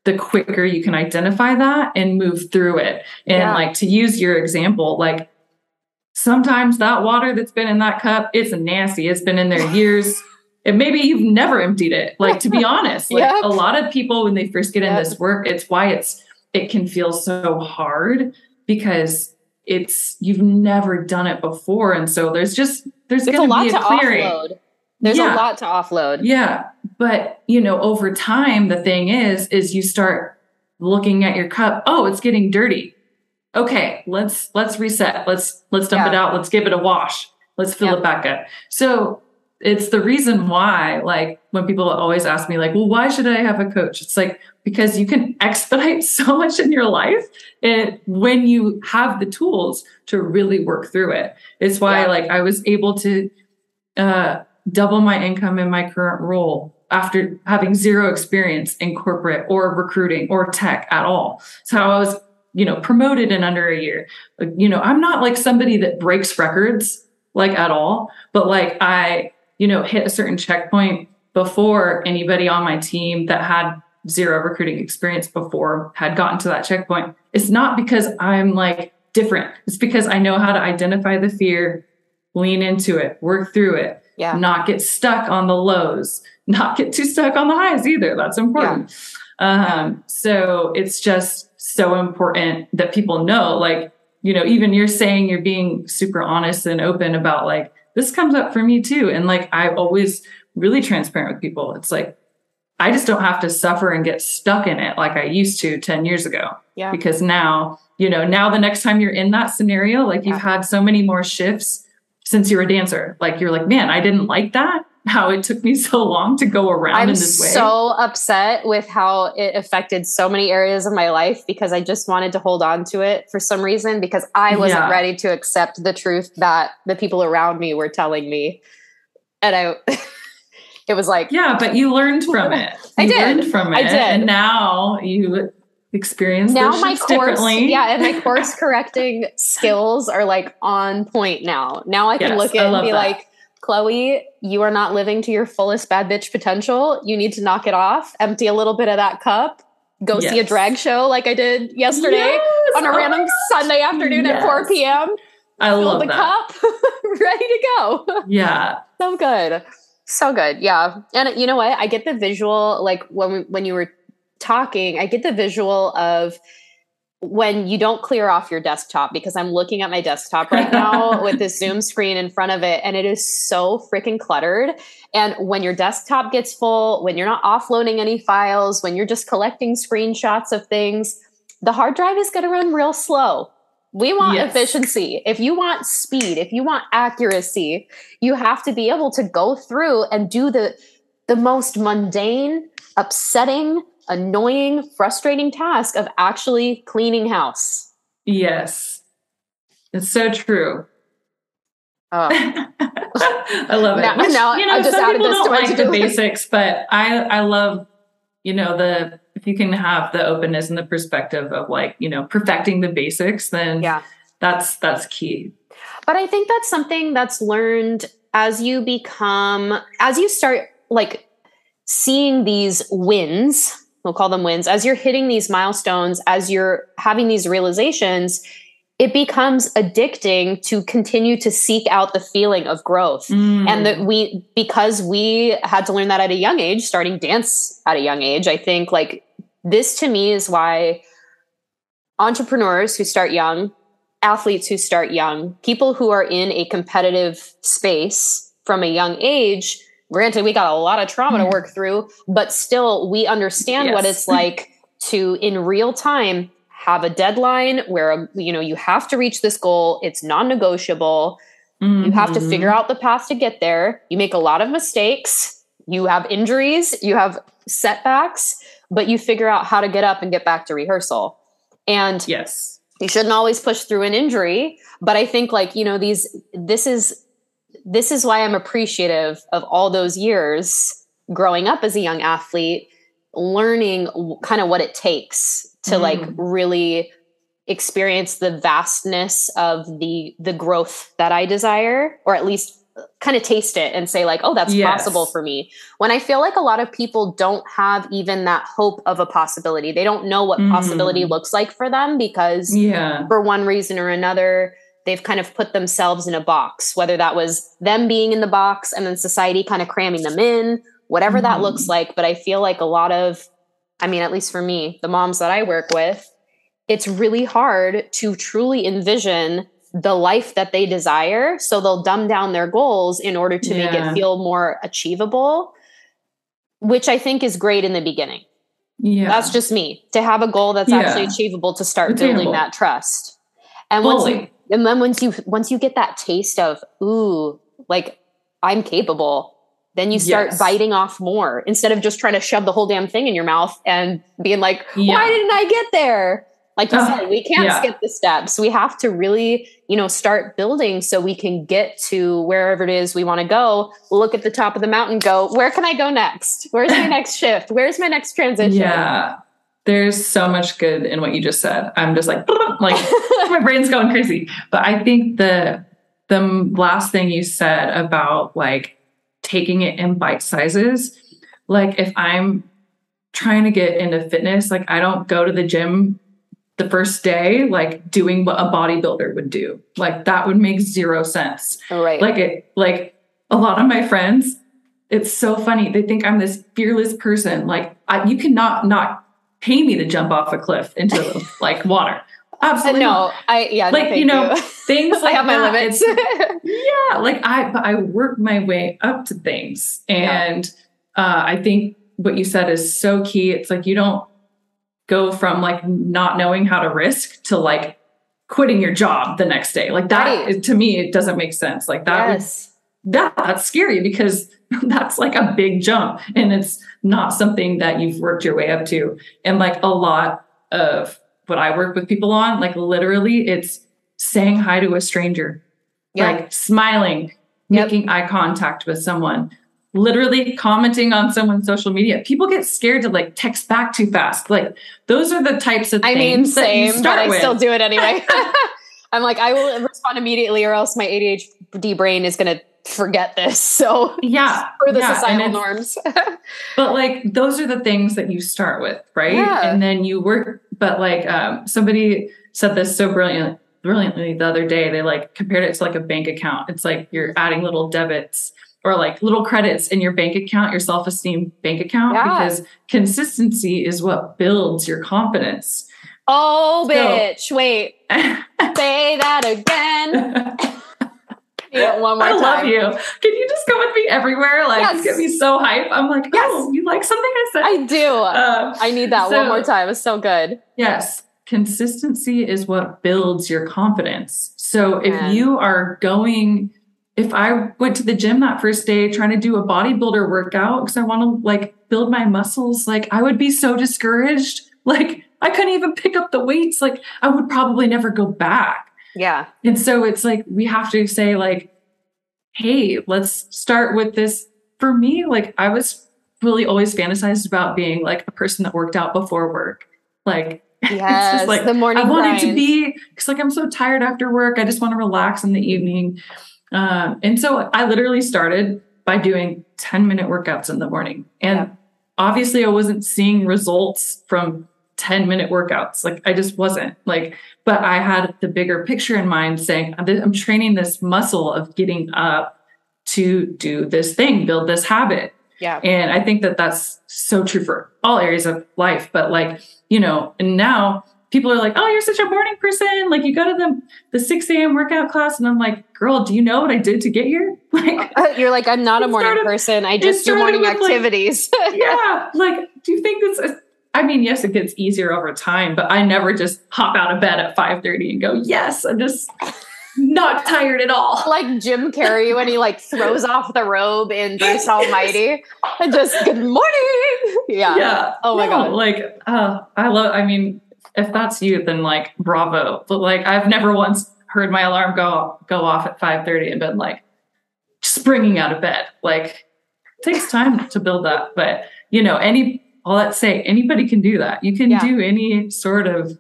the quicker you can identify that and move through it. And yeah. like to use your example, like sometimes that water that's been in that cup, it's nasty. It's been in there <laughs> years. and maybe you've never emptied it. Like to be <laughs> honest, like yep. a lot of people when they first get yep. in this work, it's why it's it can feel so hard because it's you've never done it before and so there's just there's, there's going to be a clearing offload. There's yeah. a lot to offload. Yeah but you know over time the thing is is you start looking at your cup. Oh it's getting dirty. Okay let's let's reset. Let's let's dump yeah. it out. Let's give it a wash. Let's fill yeah. it back up. So it's the reason why like when people always ask me like well why should i have a coach? It's like because you can <laughs> expedite so much in your life it, when you have the tools to really work through it. It's why like I was able to uh, double my income in my current role after having zero experience in corporate or recruiting or tech at all. So I was, you know, promoted in under a year. You know, I'm not like somebody that breaks records like at all, but like I, you know, hit a certain checkpoint before anybody on my team that had zero recruiting experience before had gotten to that checkpoint. It's not because I'm like different. It's because I know how to identify the fear, lean into it, work through it, yeah. not get stuck on the lows, <laughs> not get too stuck on the highs either. That's important. Yeah. Um, so it's just so important that people know, like, you know, even you're saying you're being super honest and open about like, this comes up for me too. And like, I always really transparent with people. It's like, I just don't have to suffer and get stuck in it like I used to 10 years ago. Yeah. Because now, you know, now the next time you're in that scenario, like yeah. you've had so many more shifts since you're a dancer. Like you're like, man, I didn't like that. how it took me <laughs> so long to go around I'm in this way. so upset with how it affected so many areas of my life because I just wanted to hold on to it for some reason because I wasn't Yeah. ready to accept the truth that the people around me were telling me. And I <laughs> it was like yeah, but you learned from <laughs> it. I did. learned from it. I did. And now you experience now my course yeah and my <laughs> course correcting skills are like on point now. Now i can Yes, look at and be that. like chloe you are not living to your fullest bad bitch potential. You need to knock it off empty a little bit of that cup go see a drag show like i did yesterday Yes! on a Oh random sunday afternoon at 4 p.m I fill love the that. cup <laughs> ready to go. Yeah. so good. So good yeah. And you know what? I get the visual like when we, when you were talking i get the visual of when you don't clear off your desktop because i'm looking at my desktop right <laughs> now with this zoom screen in front of it and it is so freaking cluttered. And when your desktop gets full when you're not offloading any files when you're just collecting screenshots of things the hard drive is going to run real slow. We want Yes. efficiency. If you want speed if you want accuracy you have to be able to go through and do the the most mundane upsetting annoying frustrating task of actually cleaning house Yes. It's so true. oh, <laughs> I love it. Now- Which, now you know, I just some added people this don't to like the basics, but I I love, you know, the if you can have the openness and the perspective of like, you know, perfecting the basics, then yeah that's that's key. but i think that's something that's learned as you become as you start like seeing these wins we'll call them wins as you're hitting these milestones as you're having these realizations it becomes addicting to continue to seek out the feeling of growth Mm. and that we because we had to learn that at a young age starting dance at a young age i think like this to me is why entrepreneurs who start young athletes who start young people who are in a competitive space from a young age granted we got a lot of trauma to hmm. work through but still we understand what it's like to in real time have a deadline where um, you know you have to reach this goal it's non-negotiable you have to figure mm-hmm. out the path to get there. You make a lot of mistakes. You have injuries. You have setbacks, but you figure out how to get up and get back to rehearsal. And Yes. you shouldn't always push through an injury. But I think, like, you know, these, this is, this is why I'm appreciative of all those years growing up as a young athlete, learning kind of what it takes to like Mm. really experience the vastness of the the growth that I desire or at least kind of taste it and say like oh that's Yes. possible for me when i feel like a lot of people don't have even that hope of a possibility they don't know what Mhm. possibility looks like for them because Yeah. for one reason or another they've kind of put themselves in a box whether that was them being in the box and then society kind of cramming them in whatever that Mhm. looks like but i feel like a lot of i mean at least for me the moms that i work with it's really hard to truly envision the life that they desire so they'll dumb down their goals in order to make it feel more achievable which i think is great in the beginning Yeah. that's just me to have a goal that's Yeah. actually achievable to start Attainable. building that trust. And once you. And then once you once you get that taste of ooh, like I'm capable, then you start Yes. biting off more instead of just trying to shove the whole damn thing in your mouth and being like, Yeah. why didn't I get there? Like you Ugh, said, we can't yeah. skip the steps. We have to really, you know, start building so we can get to wherever it is we want to go. Look at the top of the mountain, go, where can I go next? Where's my <laughs> next shift? Where's my next transition? Yeah. There's so much good in what you just said. I'm just like, <laughs> like my brain's going crazy. But I think the the last thing you said about like taking it in bite sizes, like if I'm trying to get into fitness, like I don't go to the gym the first day like doing what a bodybuilder would do. Like that would make zero sense oh, right. like it like a lot of my friends it's so funny they think i'm this fearless person like I, you cannot not pay me to jump off a cliff into like water absolutely no. I yeah, no, like thank you know things <laughs> I have my that. limits. Yeah like i i work my way up to things and uh, i think what you said is so key it's like you don't go from like not knowing how to risk to like quitting your job the next day like that Right. to me it doesn't make sense like that would yes. that that's scary because <laughs> that's like a big jump and it's not something that you've worked your way up to. And like a lot of what I work with people on, like literally it's saying hi to a stranger, yeah. like smiling, yep. making eye contact with someone, literally commenting on someone's social media. People get scared to like text back too fast. Like those are the types of things. I mean, same, but I with. still do it anyway. <laughs> <laughs> I'm like, I will respond immediately, or else my ADHD brain is going to forget this. <laughs> So yeah, for the yeah. societal norms. <laughs> but like those are the things that you start with, right? Yeah. And then you work. But like um, somebody said this so brilliant, brilliantly the other day. They like compared it to like a bank account. It's like you're adding little debits or like little credits in your bank account, your self esteem bank account, yeah. because consistency is what builds your confidence. Oh, so, bitch. Wait. <laughs> Say that again. Yeah, one more I time. love you. Can you just go with me everywhere? Like, yes. get me so hype. I'm like, yes. oh, you like something I said? I do. Uh, I need that so, one more time. It's so good. Yes. Consistency is what builds your confidence. So if you are going, if I went to the gym that first day trying to do a bodybuilder workout because I want to like build my muscles, like I would be so discouraged. Like I couldn't even pick up the weights. Like I would probably never go back. Yeah. And so it's like we have to say like, hey, let's start with this. For me, like I was really always fantasized about being like a person that worked out before work. Like yes, <laughs> it's just like the morning. I wanted to be because like I'm so tired after work. I just want to relax in the evening. Um, and so I literally started by doing 10 minute workouts in the morning. And yeah. obviously I wasn't seeing results from 10 minute workouts. Like I just wasn't like, but I had the bigger picture in mind saying, I'm training this muscle of getting up to do this thing, build this habit. Yeah. And I think that that's so true for all areas of life. But like, you know, and now people are like, oh, you're such a morning person. Like you go to the, the 6 a.m. workout class. And I'm like, girl, do you know what I did to get here? <laughs> Like, <laughs> uh, you're like, I'm not a morning started, person. I just do morning activities. Like, <laughs> yeah. Like, do you think this is, I mean, yes, it gets easier over time, but I never just hop out of bed at 5:30 and go, "Yes, I'm just not tired at all." Like Jim Carrey when he like throws off the robe in Bruce <laughs> Almighty and just good morning. Yeah. Yeah. Oh my no, god. Like, uh, I love. I mean, if that's you, then like, bravo. But like, I've never once heard my alarm go go off at 5:30 and been like springing out of bed. Like, it takes time to build that, but you know, any all that say anybody can do that. You can yeah. do any sort of,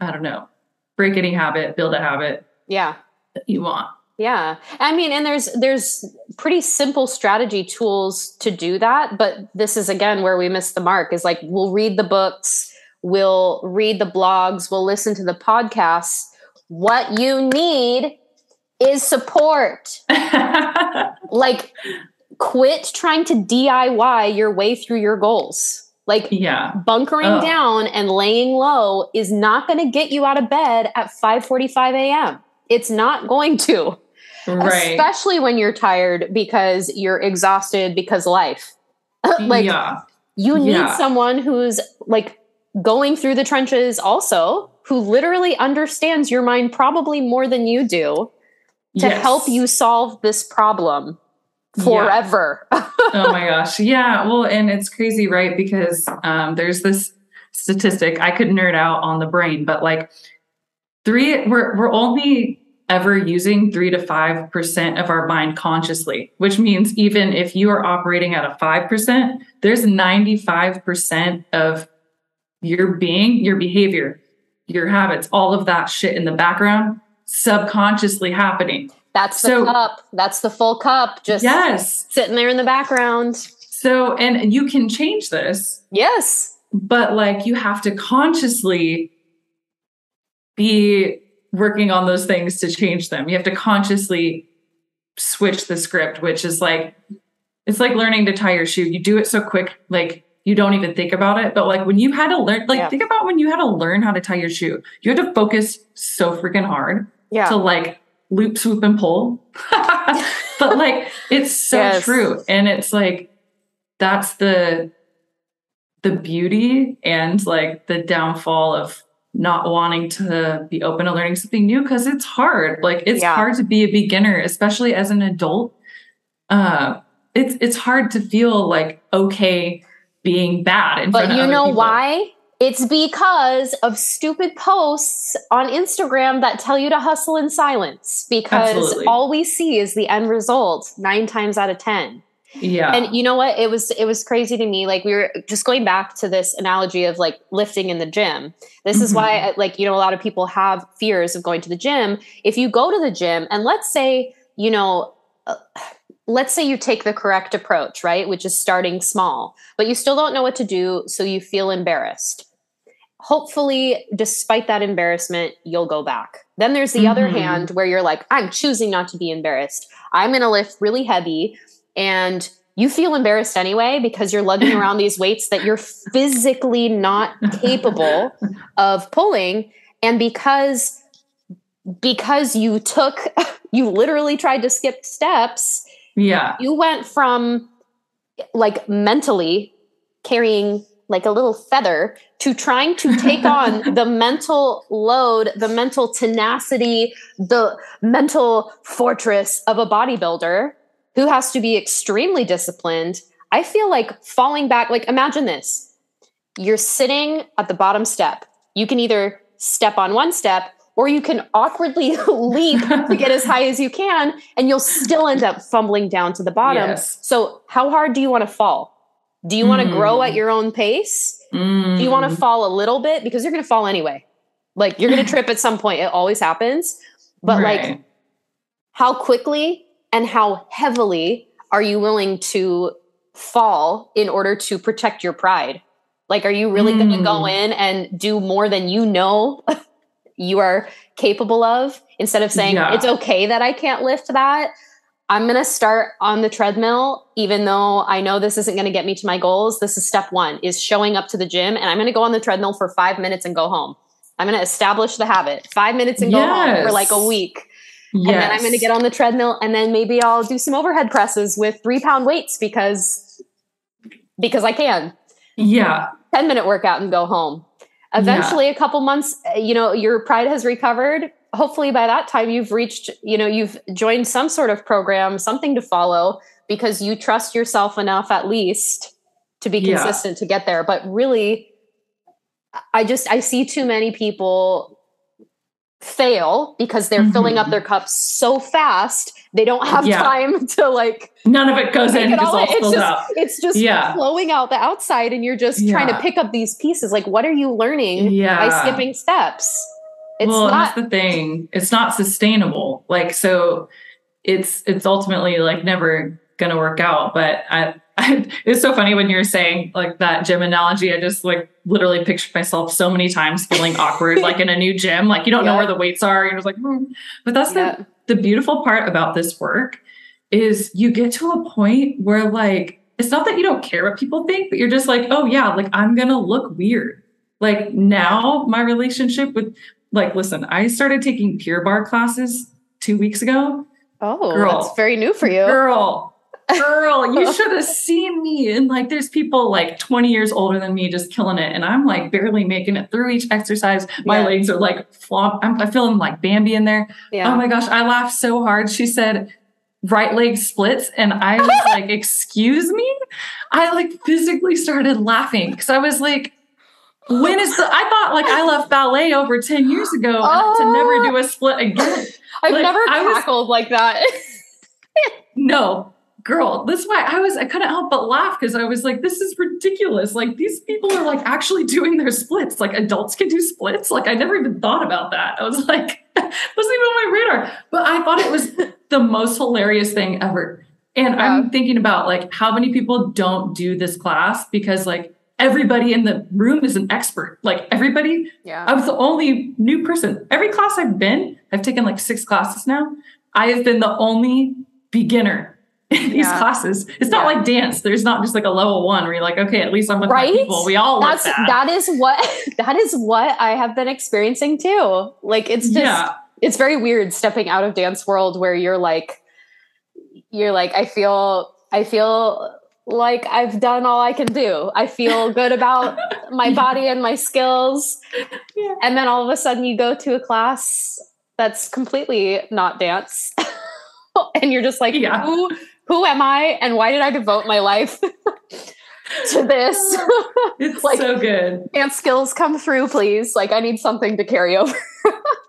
I don't know, break any habit, build a habit. Yeah. That you want. Yeah. I mean, and there's there's pretty simple strategy tools to do that, but this is again where we miss the mark is like we'll read the books, we'll read the blogs, we'll listen to the podcasts. What you need is support. <laughs> like quit trying to DIY your way through your goals. Like yeah. bunkering Ugh. down and laying low is not going to get you out of bed at 5:45 a.m. It's not going to. Right. Especially when you're tired because you're exhausted because life. <laughs> like yeah. you need yeah. someone who's like going through the trenches also who literally understands your mind probably more than you do to yes. help you solve this problem forever. Yeah. <laughs> oh my gosh. Yeah. Well, and it's crazy, right? Because um, there's this statistic I could nerd out on the brain, but like three, we're we're only ever using three to five percent of our mind consciously, which means even if you are operating at a five percent, there's 95% of your being, your behavior, your habits, all of that shit in the background subconsciously happening. That's the so, cup. That's the full cup. Just yes. sitting there in the background. So, and you can change this. Yes. But like you have to consciously be working on those things to change them. You have to consciously switch the script, which is like, it's like learning to tie your shoe. You do it so quick, like you don't even think about it. But like when you had to learn, like yeah. think about when you had to learn how to tie your shoe, you had to focus so freaking hard yeah. to like loop, swoop, and pull. <laughs> but like it's so yes. true. And it's like that's the the beauty and like the downfall of not wanting to be open to learning something new because it's hard. Like it's yeah. hard to be a beginner, especially as an adult. uh, it's it's hard to feel like okay being bad. but you know people. why? It's because of stupid posts on Instagram that tell you to hustle in silence because Absolutely. all we see is the end result nine times out of 10. Yeah. And you know what? It was it was crazy to me. Like we were just going back to this analogy of like lifting in the gym. This mm-hmm. is why mm-hmm. like you know a lot of people have fears of going to the gym. If you go to the gym and let's say, you know, uh, let's say you take the correct approach, right? Which is starting small, but you still don't know what to do, so you feel embarrassed. Hopefully, despite that embarrassment, you'll go back. Then there's the mm-hmm. other hand where you're like, I'm choosing not to be embarrassed. I'm going to lift really heavy and you feel embarrassed anyway because you're lugging around these weights that you're physically not capable of pulling and because because you took <laughs> you literally tried to skip steps yeah you went from like mentally carrying like a little feather to trying to take on <laughs> the mental load, the mental tenacity, the mental fortress of a bodybuilder who has to be extremely disciplined. I feel like falling back, like imagine this. You're sitting at the bottom step. You can either step on one step or you can awkwardly <laughs> leap to get as high as you can and you'll still end up fumbling down to the bottom. Yes. So, how hard do you want to fall? Do you mm. want to grow at your own pace? Mm. Do you want to fall a little bit because you're going to fall anyway? Like you're going <laughs> to trip at some point. It always happens. But right. like how quickly and how heavily are you willing to fall in order to protect your pride? Like, are you really mm. going to go in and do more than you know <laughs> you are capable of instead of saying, yeah. it's okay that I can't lift that? I'm going to start on the treadmill, even though I know this isn't going to get me to my goals. This is step one is showing up to the gym and I'm going to go on the treadmill for five minutes and go home. I'm going to establish the habit five minutes and go yes. home for like a week. Yes. And then I'm going to get on the treadmill and then maybe I'll do some overhead presses with three pound weights because, because I can. Yeah. 10 minute workout and go home. Eventually, yeah. a couple months, you know, your pride has recovered. Hopefully by that time you've reached, you know, you've joined some sort of program, something to follow because you trust yourself enough at least to be consistent yeah. to get there. But really, I just I see too many people fail because they're mm-hmm. filling up their cups so fast they don't have yeah. time <laughs> to like none of it goes in it all, it's just out. it's just yeah. flowing out the outside and you're just yeah. trying to pick up these pieces like what are you learning by skipping steps it's well not, that's the thing it's not sustainable like so it's it's ultimately like never gonna work out but i <laughs> it's so funny when you're saying like that gym analogy. I just like literally pictured myself so many times feeling awkward, like in a new gym, like you don't yeah. know where the weights are. You're just like, hmm. but that's yeah. the the beautiful part about this work is you get to a point where like it's not that you don't care what people think, but you're just like, oh yeah, like I'm gonna look weird. Like now, my relationship with like, listen, I started taking Pure Barre classes two weeks ago. Oh, girl, that's very new for you, girl <laughs> girl, you should have seen me. And like, there's people like 20 years older than me just killing it. And I'm like barely making it through each exercise. My yeah. legs are like flop. I'm, I feeling like Bambi in there. Yeah. Oh my gosh. I laughed so hard. She said, right leg splits. And I was <laughs> like, excuse me? I like physically started laughing because I was like, when is the, I thought like I left ballet over 10 years ago oh. to never oh. do a split again. <laughs> I've like, never cackled was, like that. <laughs> no, girl, that's why I was, I couldn't help but laugh because I was like, this is ridiculous. Like, these people are like actually <laughs> doing their splits. Like, adults can do splits. Like, I never even thought about that. I was like, wasn't even on my radar. But I thought it was the most hilarious thing ever. And yeah. I'm thinking about like how many people don't do this class because like everybody in the room is an expert. Like everybody, yeah. I was the only new person. Every class I've been, I've taken like six classes now. I have been the only beginner in these yeah. classes. It's not yeah. like dance. There's not just like a level one where you're like, okay, at least I'm with right? people. We all That's that. that is what <laughs> that is what I have been experiencing too. Like it's just yeah. it's very weird stepping out of dance world where you're like you're like, I feel I feel like I've done all I can do. I feel good about <laughs> my body and my skills. And then all of a sudden you go to a class that's completely not dance. <laughs> and you're just like, yeah. who who am I and why did I devote my life <laughs> to this? it's like, so good. And skills come through, please. Like I need something to carry over.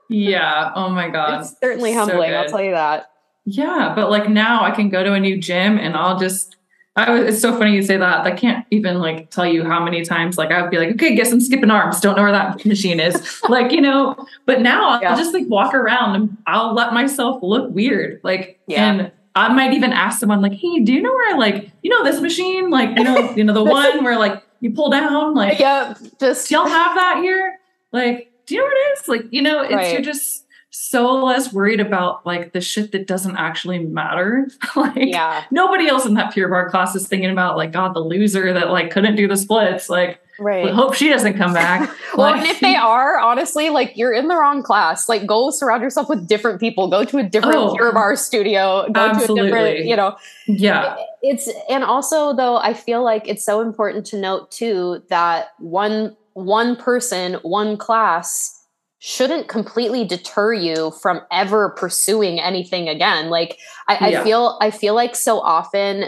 yeah. Oh my God. It's certainly humbling, so I'll tell you that. Yeah, but like now I can go to a new gym and I'll just I was, it's so funny you say that. I can't even like tell you how many times like I'd be like, okay, guess I'm skipping arms. Don't know where that <laughs> machine is. like, you know, but now I'll just like walk around and I'll let myself look weird. Like, yeah. and I might even ask someone like, hey, do you know where I like, you know, this machine? Like, you know, you know, the <laughs> one where like you pull down, like, yeah, just do y'all have that here? Like, do you know what it is? Like, you know, it's right. you're just so less worried about like the shit that doesn't actually matter. <laughs> like yeah. nobody else in that pure barre class is thinking about like God, the loser that like couldn't do the splits. Like right. hope she doesn't come back. <laughs> well, like, and if they are, honestly, like you're in the wrong class. Like go surround yourself with different people. Go to a different oh, pure barre studio. Go absolutely. to a different, you know. Yeah. It's and also though, I feel like it's so important to note too that one one person, one class shouldn't completely deter you from ever pursuing anything again. Like I, yeah. I feel I feel like so often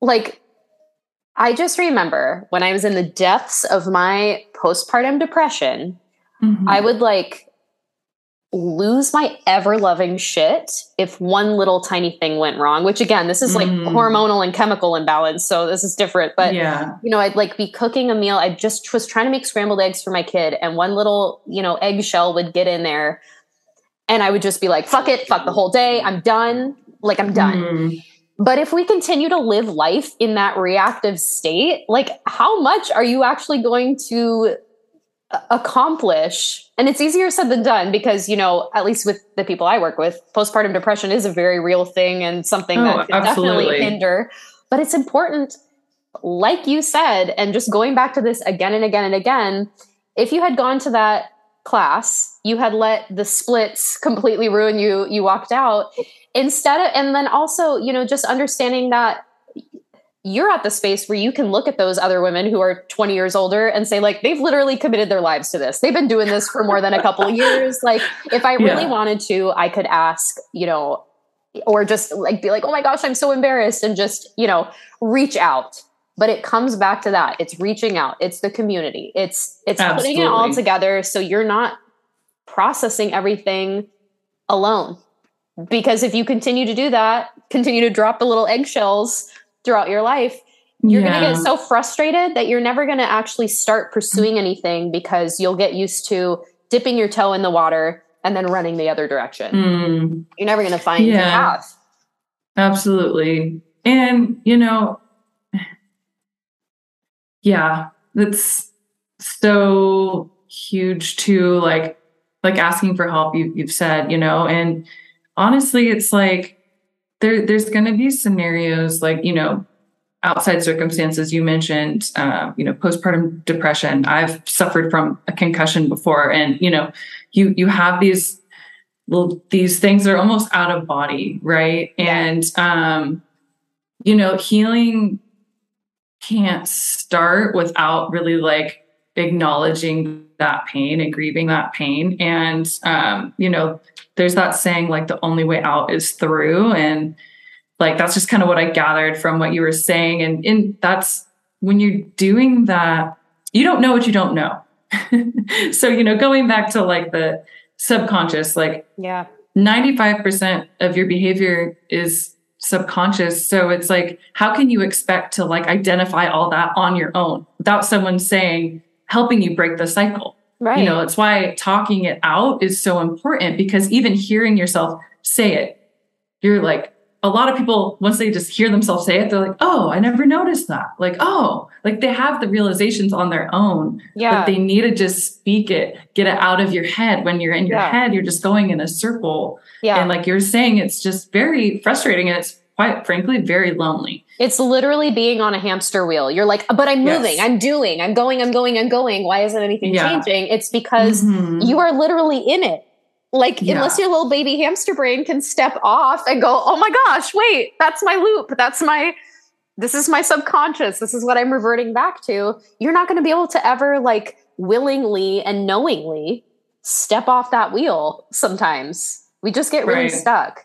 like I just remember when I was in the depths of my postpartum depression, mm-hmm. I would like lose my ever loving shit if one little tiny thing went wrong which again this is like mm. hormonal and chemical imbalance so this is different but yeah you know i'd like be cooking a meal i just was trying to make scrambled eggs for my kid and one little you know eggshell would get in there and i would just be like fuck it fuck the whole day i'm done like i'm done mm. But if we continue to live life in that reactive state, like how much are you actually going to accomplish and it's easier said than done because you know at least with the people i work with postpartum depression is a very real thing and something oh, that can absolutely. definitely hinder but it's important like you said and just going back to this again and again and again if you had gone to that class you had let the splits <laughs> completely ruin you you walked out instead of and then also you know just understanding that you're at the space where you can look at those other women who are 20 years older and say like they've literally committed their lives to this. They've been doing this for more than a couple of years. Like if i really yeah. wanted to i could ask you know or just like be like oh my gosh i'm so embarrassed and just you know reach out. But it comes back to that. It's reaching out. It's the community. It's it's Absolutely. putting it all together so you're not processing everything alone. Because if you continue to do that continue to drop the little eggshells throughout your life, you're yeah. going to get so frustrated that you're never going to actually start pursuing anything because you'll get used to dipping your toe in the water and then running the other direction. Mm. You're never going to find yeah. your path. Absolutely. And, you know, yeah, that's so huge too. Like, like asking for help, you, you've said, you know, and honestly, it's like, there there's going to be scenarios like you know outside circumstances. You mentioned uh, you know postpartum depression. I've suffered from a concussion before and you know you you have these little these things that are almost out of body right? And um you know healing can't start without really like acknowledging that pain and grieving that pain. And um you know there's that saying like the only way out is through and like that's just kind of what i gathered from what you were saying and in that's when you're doing that you don't know what you don't know. <laughs> So you know going back to like the subconscious like yeah. 95% of your behavior is subconscious so it's like how can you expect to like identify all that on your own without someone saying helping you break the cycle Right. You know, it's why talking it out is so important because even hearing yourself say it, you're like, a lot of people, once they just hear themselves say it, they're like, oh, I never noticed that. Like, oh, like they have the realizations on their own. Yeah. But they need to just speak it, get it out of your head. When you're in your yeah. head, you're just going in a circle. Yeah. And like you're saying, it's just very frustrating and it's quite frankly very lonely. It's literally being on a hamster wheel. You're like, but I'm moving, yes. I'm doing, I'm going, I'm going, I'm going. Why isn't anything yeah. changing? It's because mm-hmm. you are literally in it. Like, yeah. unless your little baby hamster brain can step off and go, oh my gosh, wait, that's my loop. That's my, this is my subconscious. This is what I'm reverting back to. You're not going to be able to ever, like, willingly and knowingly step off that wheel sometimes. We just get really right. stuck.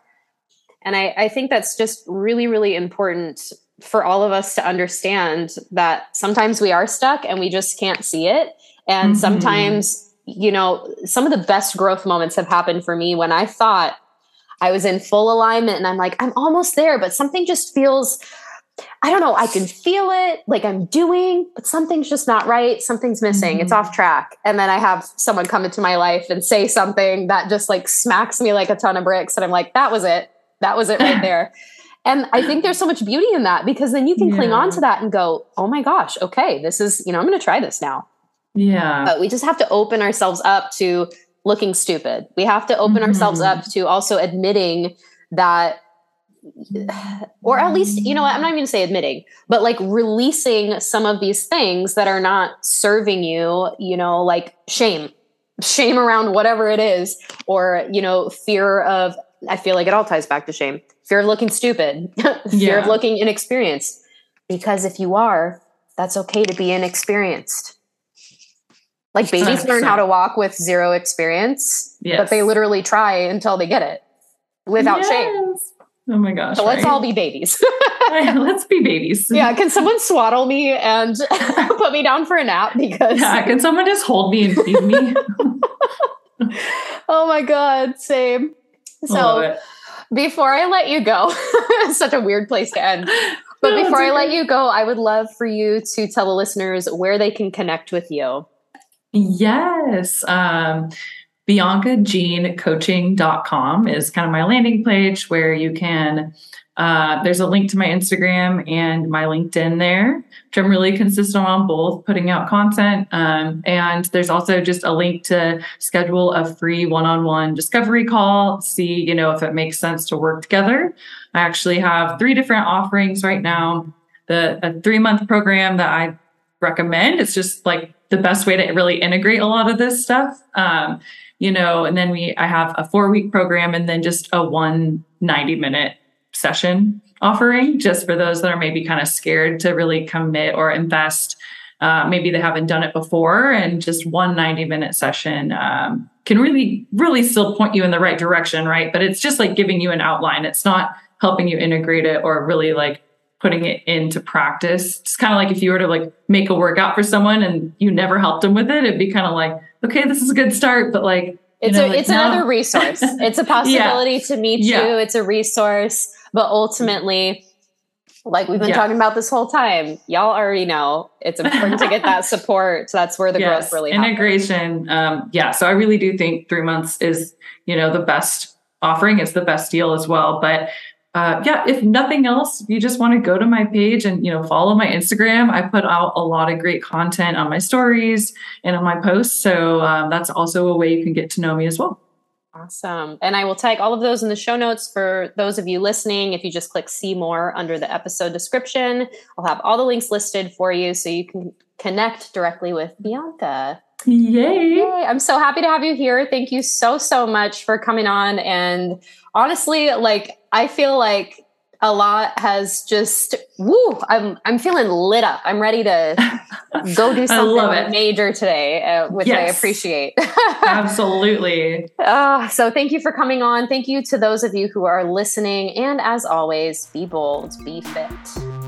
And I, I think that's just really, really important for all of us to understand that sometimes we are stuck and we just can't see it. And mm-hmm. sometimes, you know, some of the best growth moments have happened for me when I thought I was in full alignment and I'm like, I'm almost there, but something just feels, I don't know, I can feel it like I'm doing, but something's just not right. Something's missing. Mm-hmm. It's off track. And then I have someone come into my life and say something that just like smacks me like a ton of bricks. And I'm like, that was it. That was it right there. <laughs> And I think there's so much beauty in that because then you can yeah. cling on to that and go, oh my gosh, okay, this is, you know, I'm going to try this now. Yeah. But we just have to open ourselves up to looking stupid. We have to open mm-hmm. ourselves up to also admitting that, or at least, you know what, I'm not even going to say admitting, but like releasing some of these things that are not serving you, you know, like shame, shame around whatever it is, or, you know, fear of, I feel like it all ties back to shame fear of looking stupid, <laughs> fear yeah. of looking inexperienced. Because if you are, that's okay to be inexperienced. Like babies 100%. learn how to walk with zero experience, yes. but they literally try until they get it without yes. shame. Oh my gosh. So right? let's all be babies. <laughs> <laughs> let's be babies. Yeah. Can someone swaddle me and put me down for a nap? Because yeah, can someone just hold me and feed me? oh my God. Same. So before I let you go, <laughs> such a weird place to end. <laughs> But no, before I let you go, I would love for you to tell the listeners where they can connect with you. Yes. Um, BiancaJeanCoaching.com is kind of my landing page where you can uh, there's a link to my Instagram and my LinkedIn there, which I'm really consistent on both, putting out content. Um, and there's also just a link to schedule a free one-on-one discovery call, see, you know, if it makes sense to work together. I actually have three different offerings right now. The a three-month program that I recommend. It's just like the best way to really integrate a lot of this stuff. Um, you know, and then we I have a four-week program and then just a one 90 minute session offering just for those that are maybe kind of scared to really commit or invest. Uh, maybe they haven't done it before, and just one 90 minute session um, can really, really still point you in the right direction, right? But it's just like giving you an outline. It's not helping you integrate it or really like putting it into practice. It's kind of like if you were to like make a workout for someone and you never helped them with it, it'd be kind of like, okay, this is a good start, but like, it's know, a, like, it's no. another resource. It's a <laughs> possibility yeah. to meet yeah. you. It's a resource. But ultimately, like we've been talking about this whole time, y'all already know it's important to get that <laughs> support. So that's where the yes. growth really is. integration. Um, yeah. So I really do think three months is, you know, the best offering. It's the best deal as well. But uh, yeah, if nothing else, if you just want to go to my page and you know follow my Instagram. I put out a lot of great content on my stories and on my posts, so um, that's also a way you can get to know me as well. Awesome. And I will tag all of those in the show notes for those of you listening. If you just click see more under the episode description, I'll have all the links listed for you so you can connect directly with Bianca. Yay. Yay. I'm so happy to have you here. Thank you so, so much for coming on. And honestly, like, I feel like a lot has just woo i'm i'm feeling lit up. I'm ready to go do <laughs> something major today uh, which yes. i appreciate. <laughs> Absolutely. Uh, so thank you for coming on. Thank you to those of you who are listening. And as always be bold be fit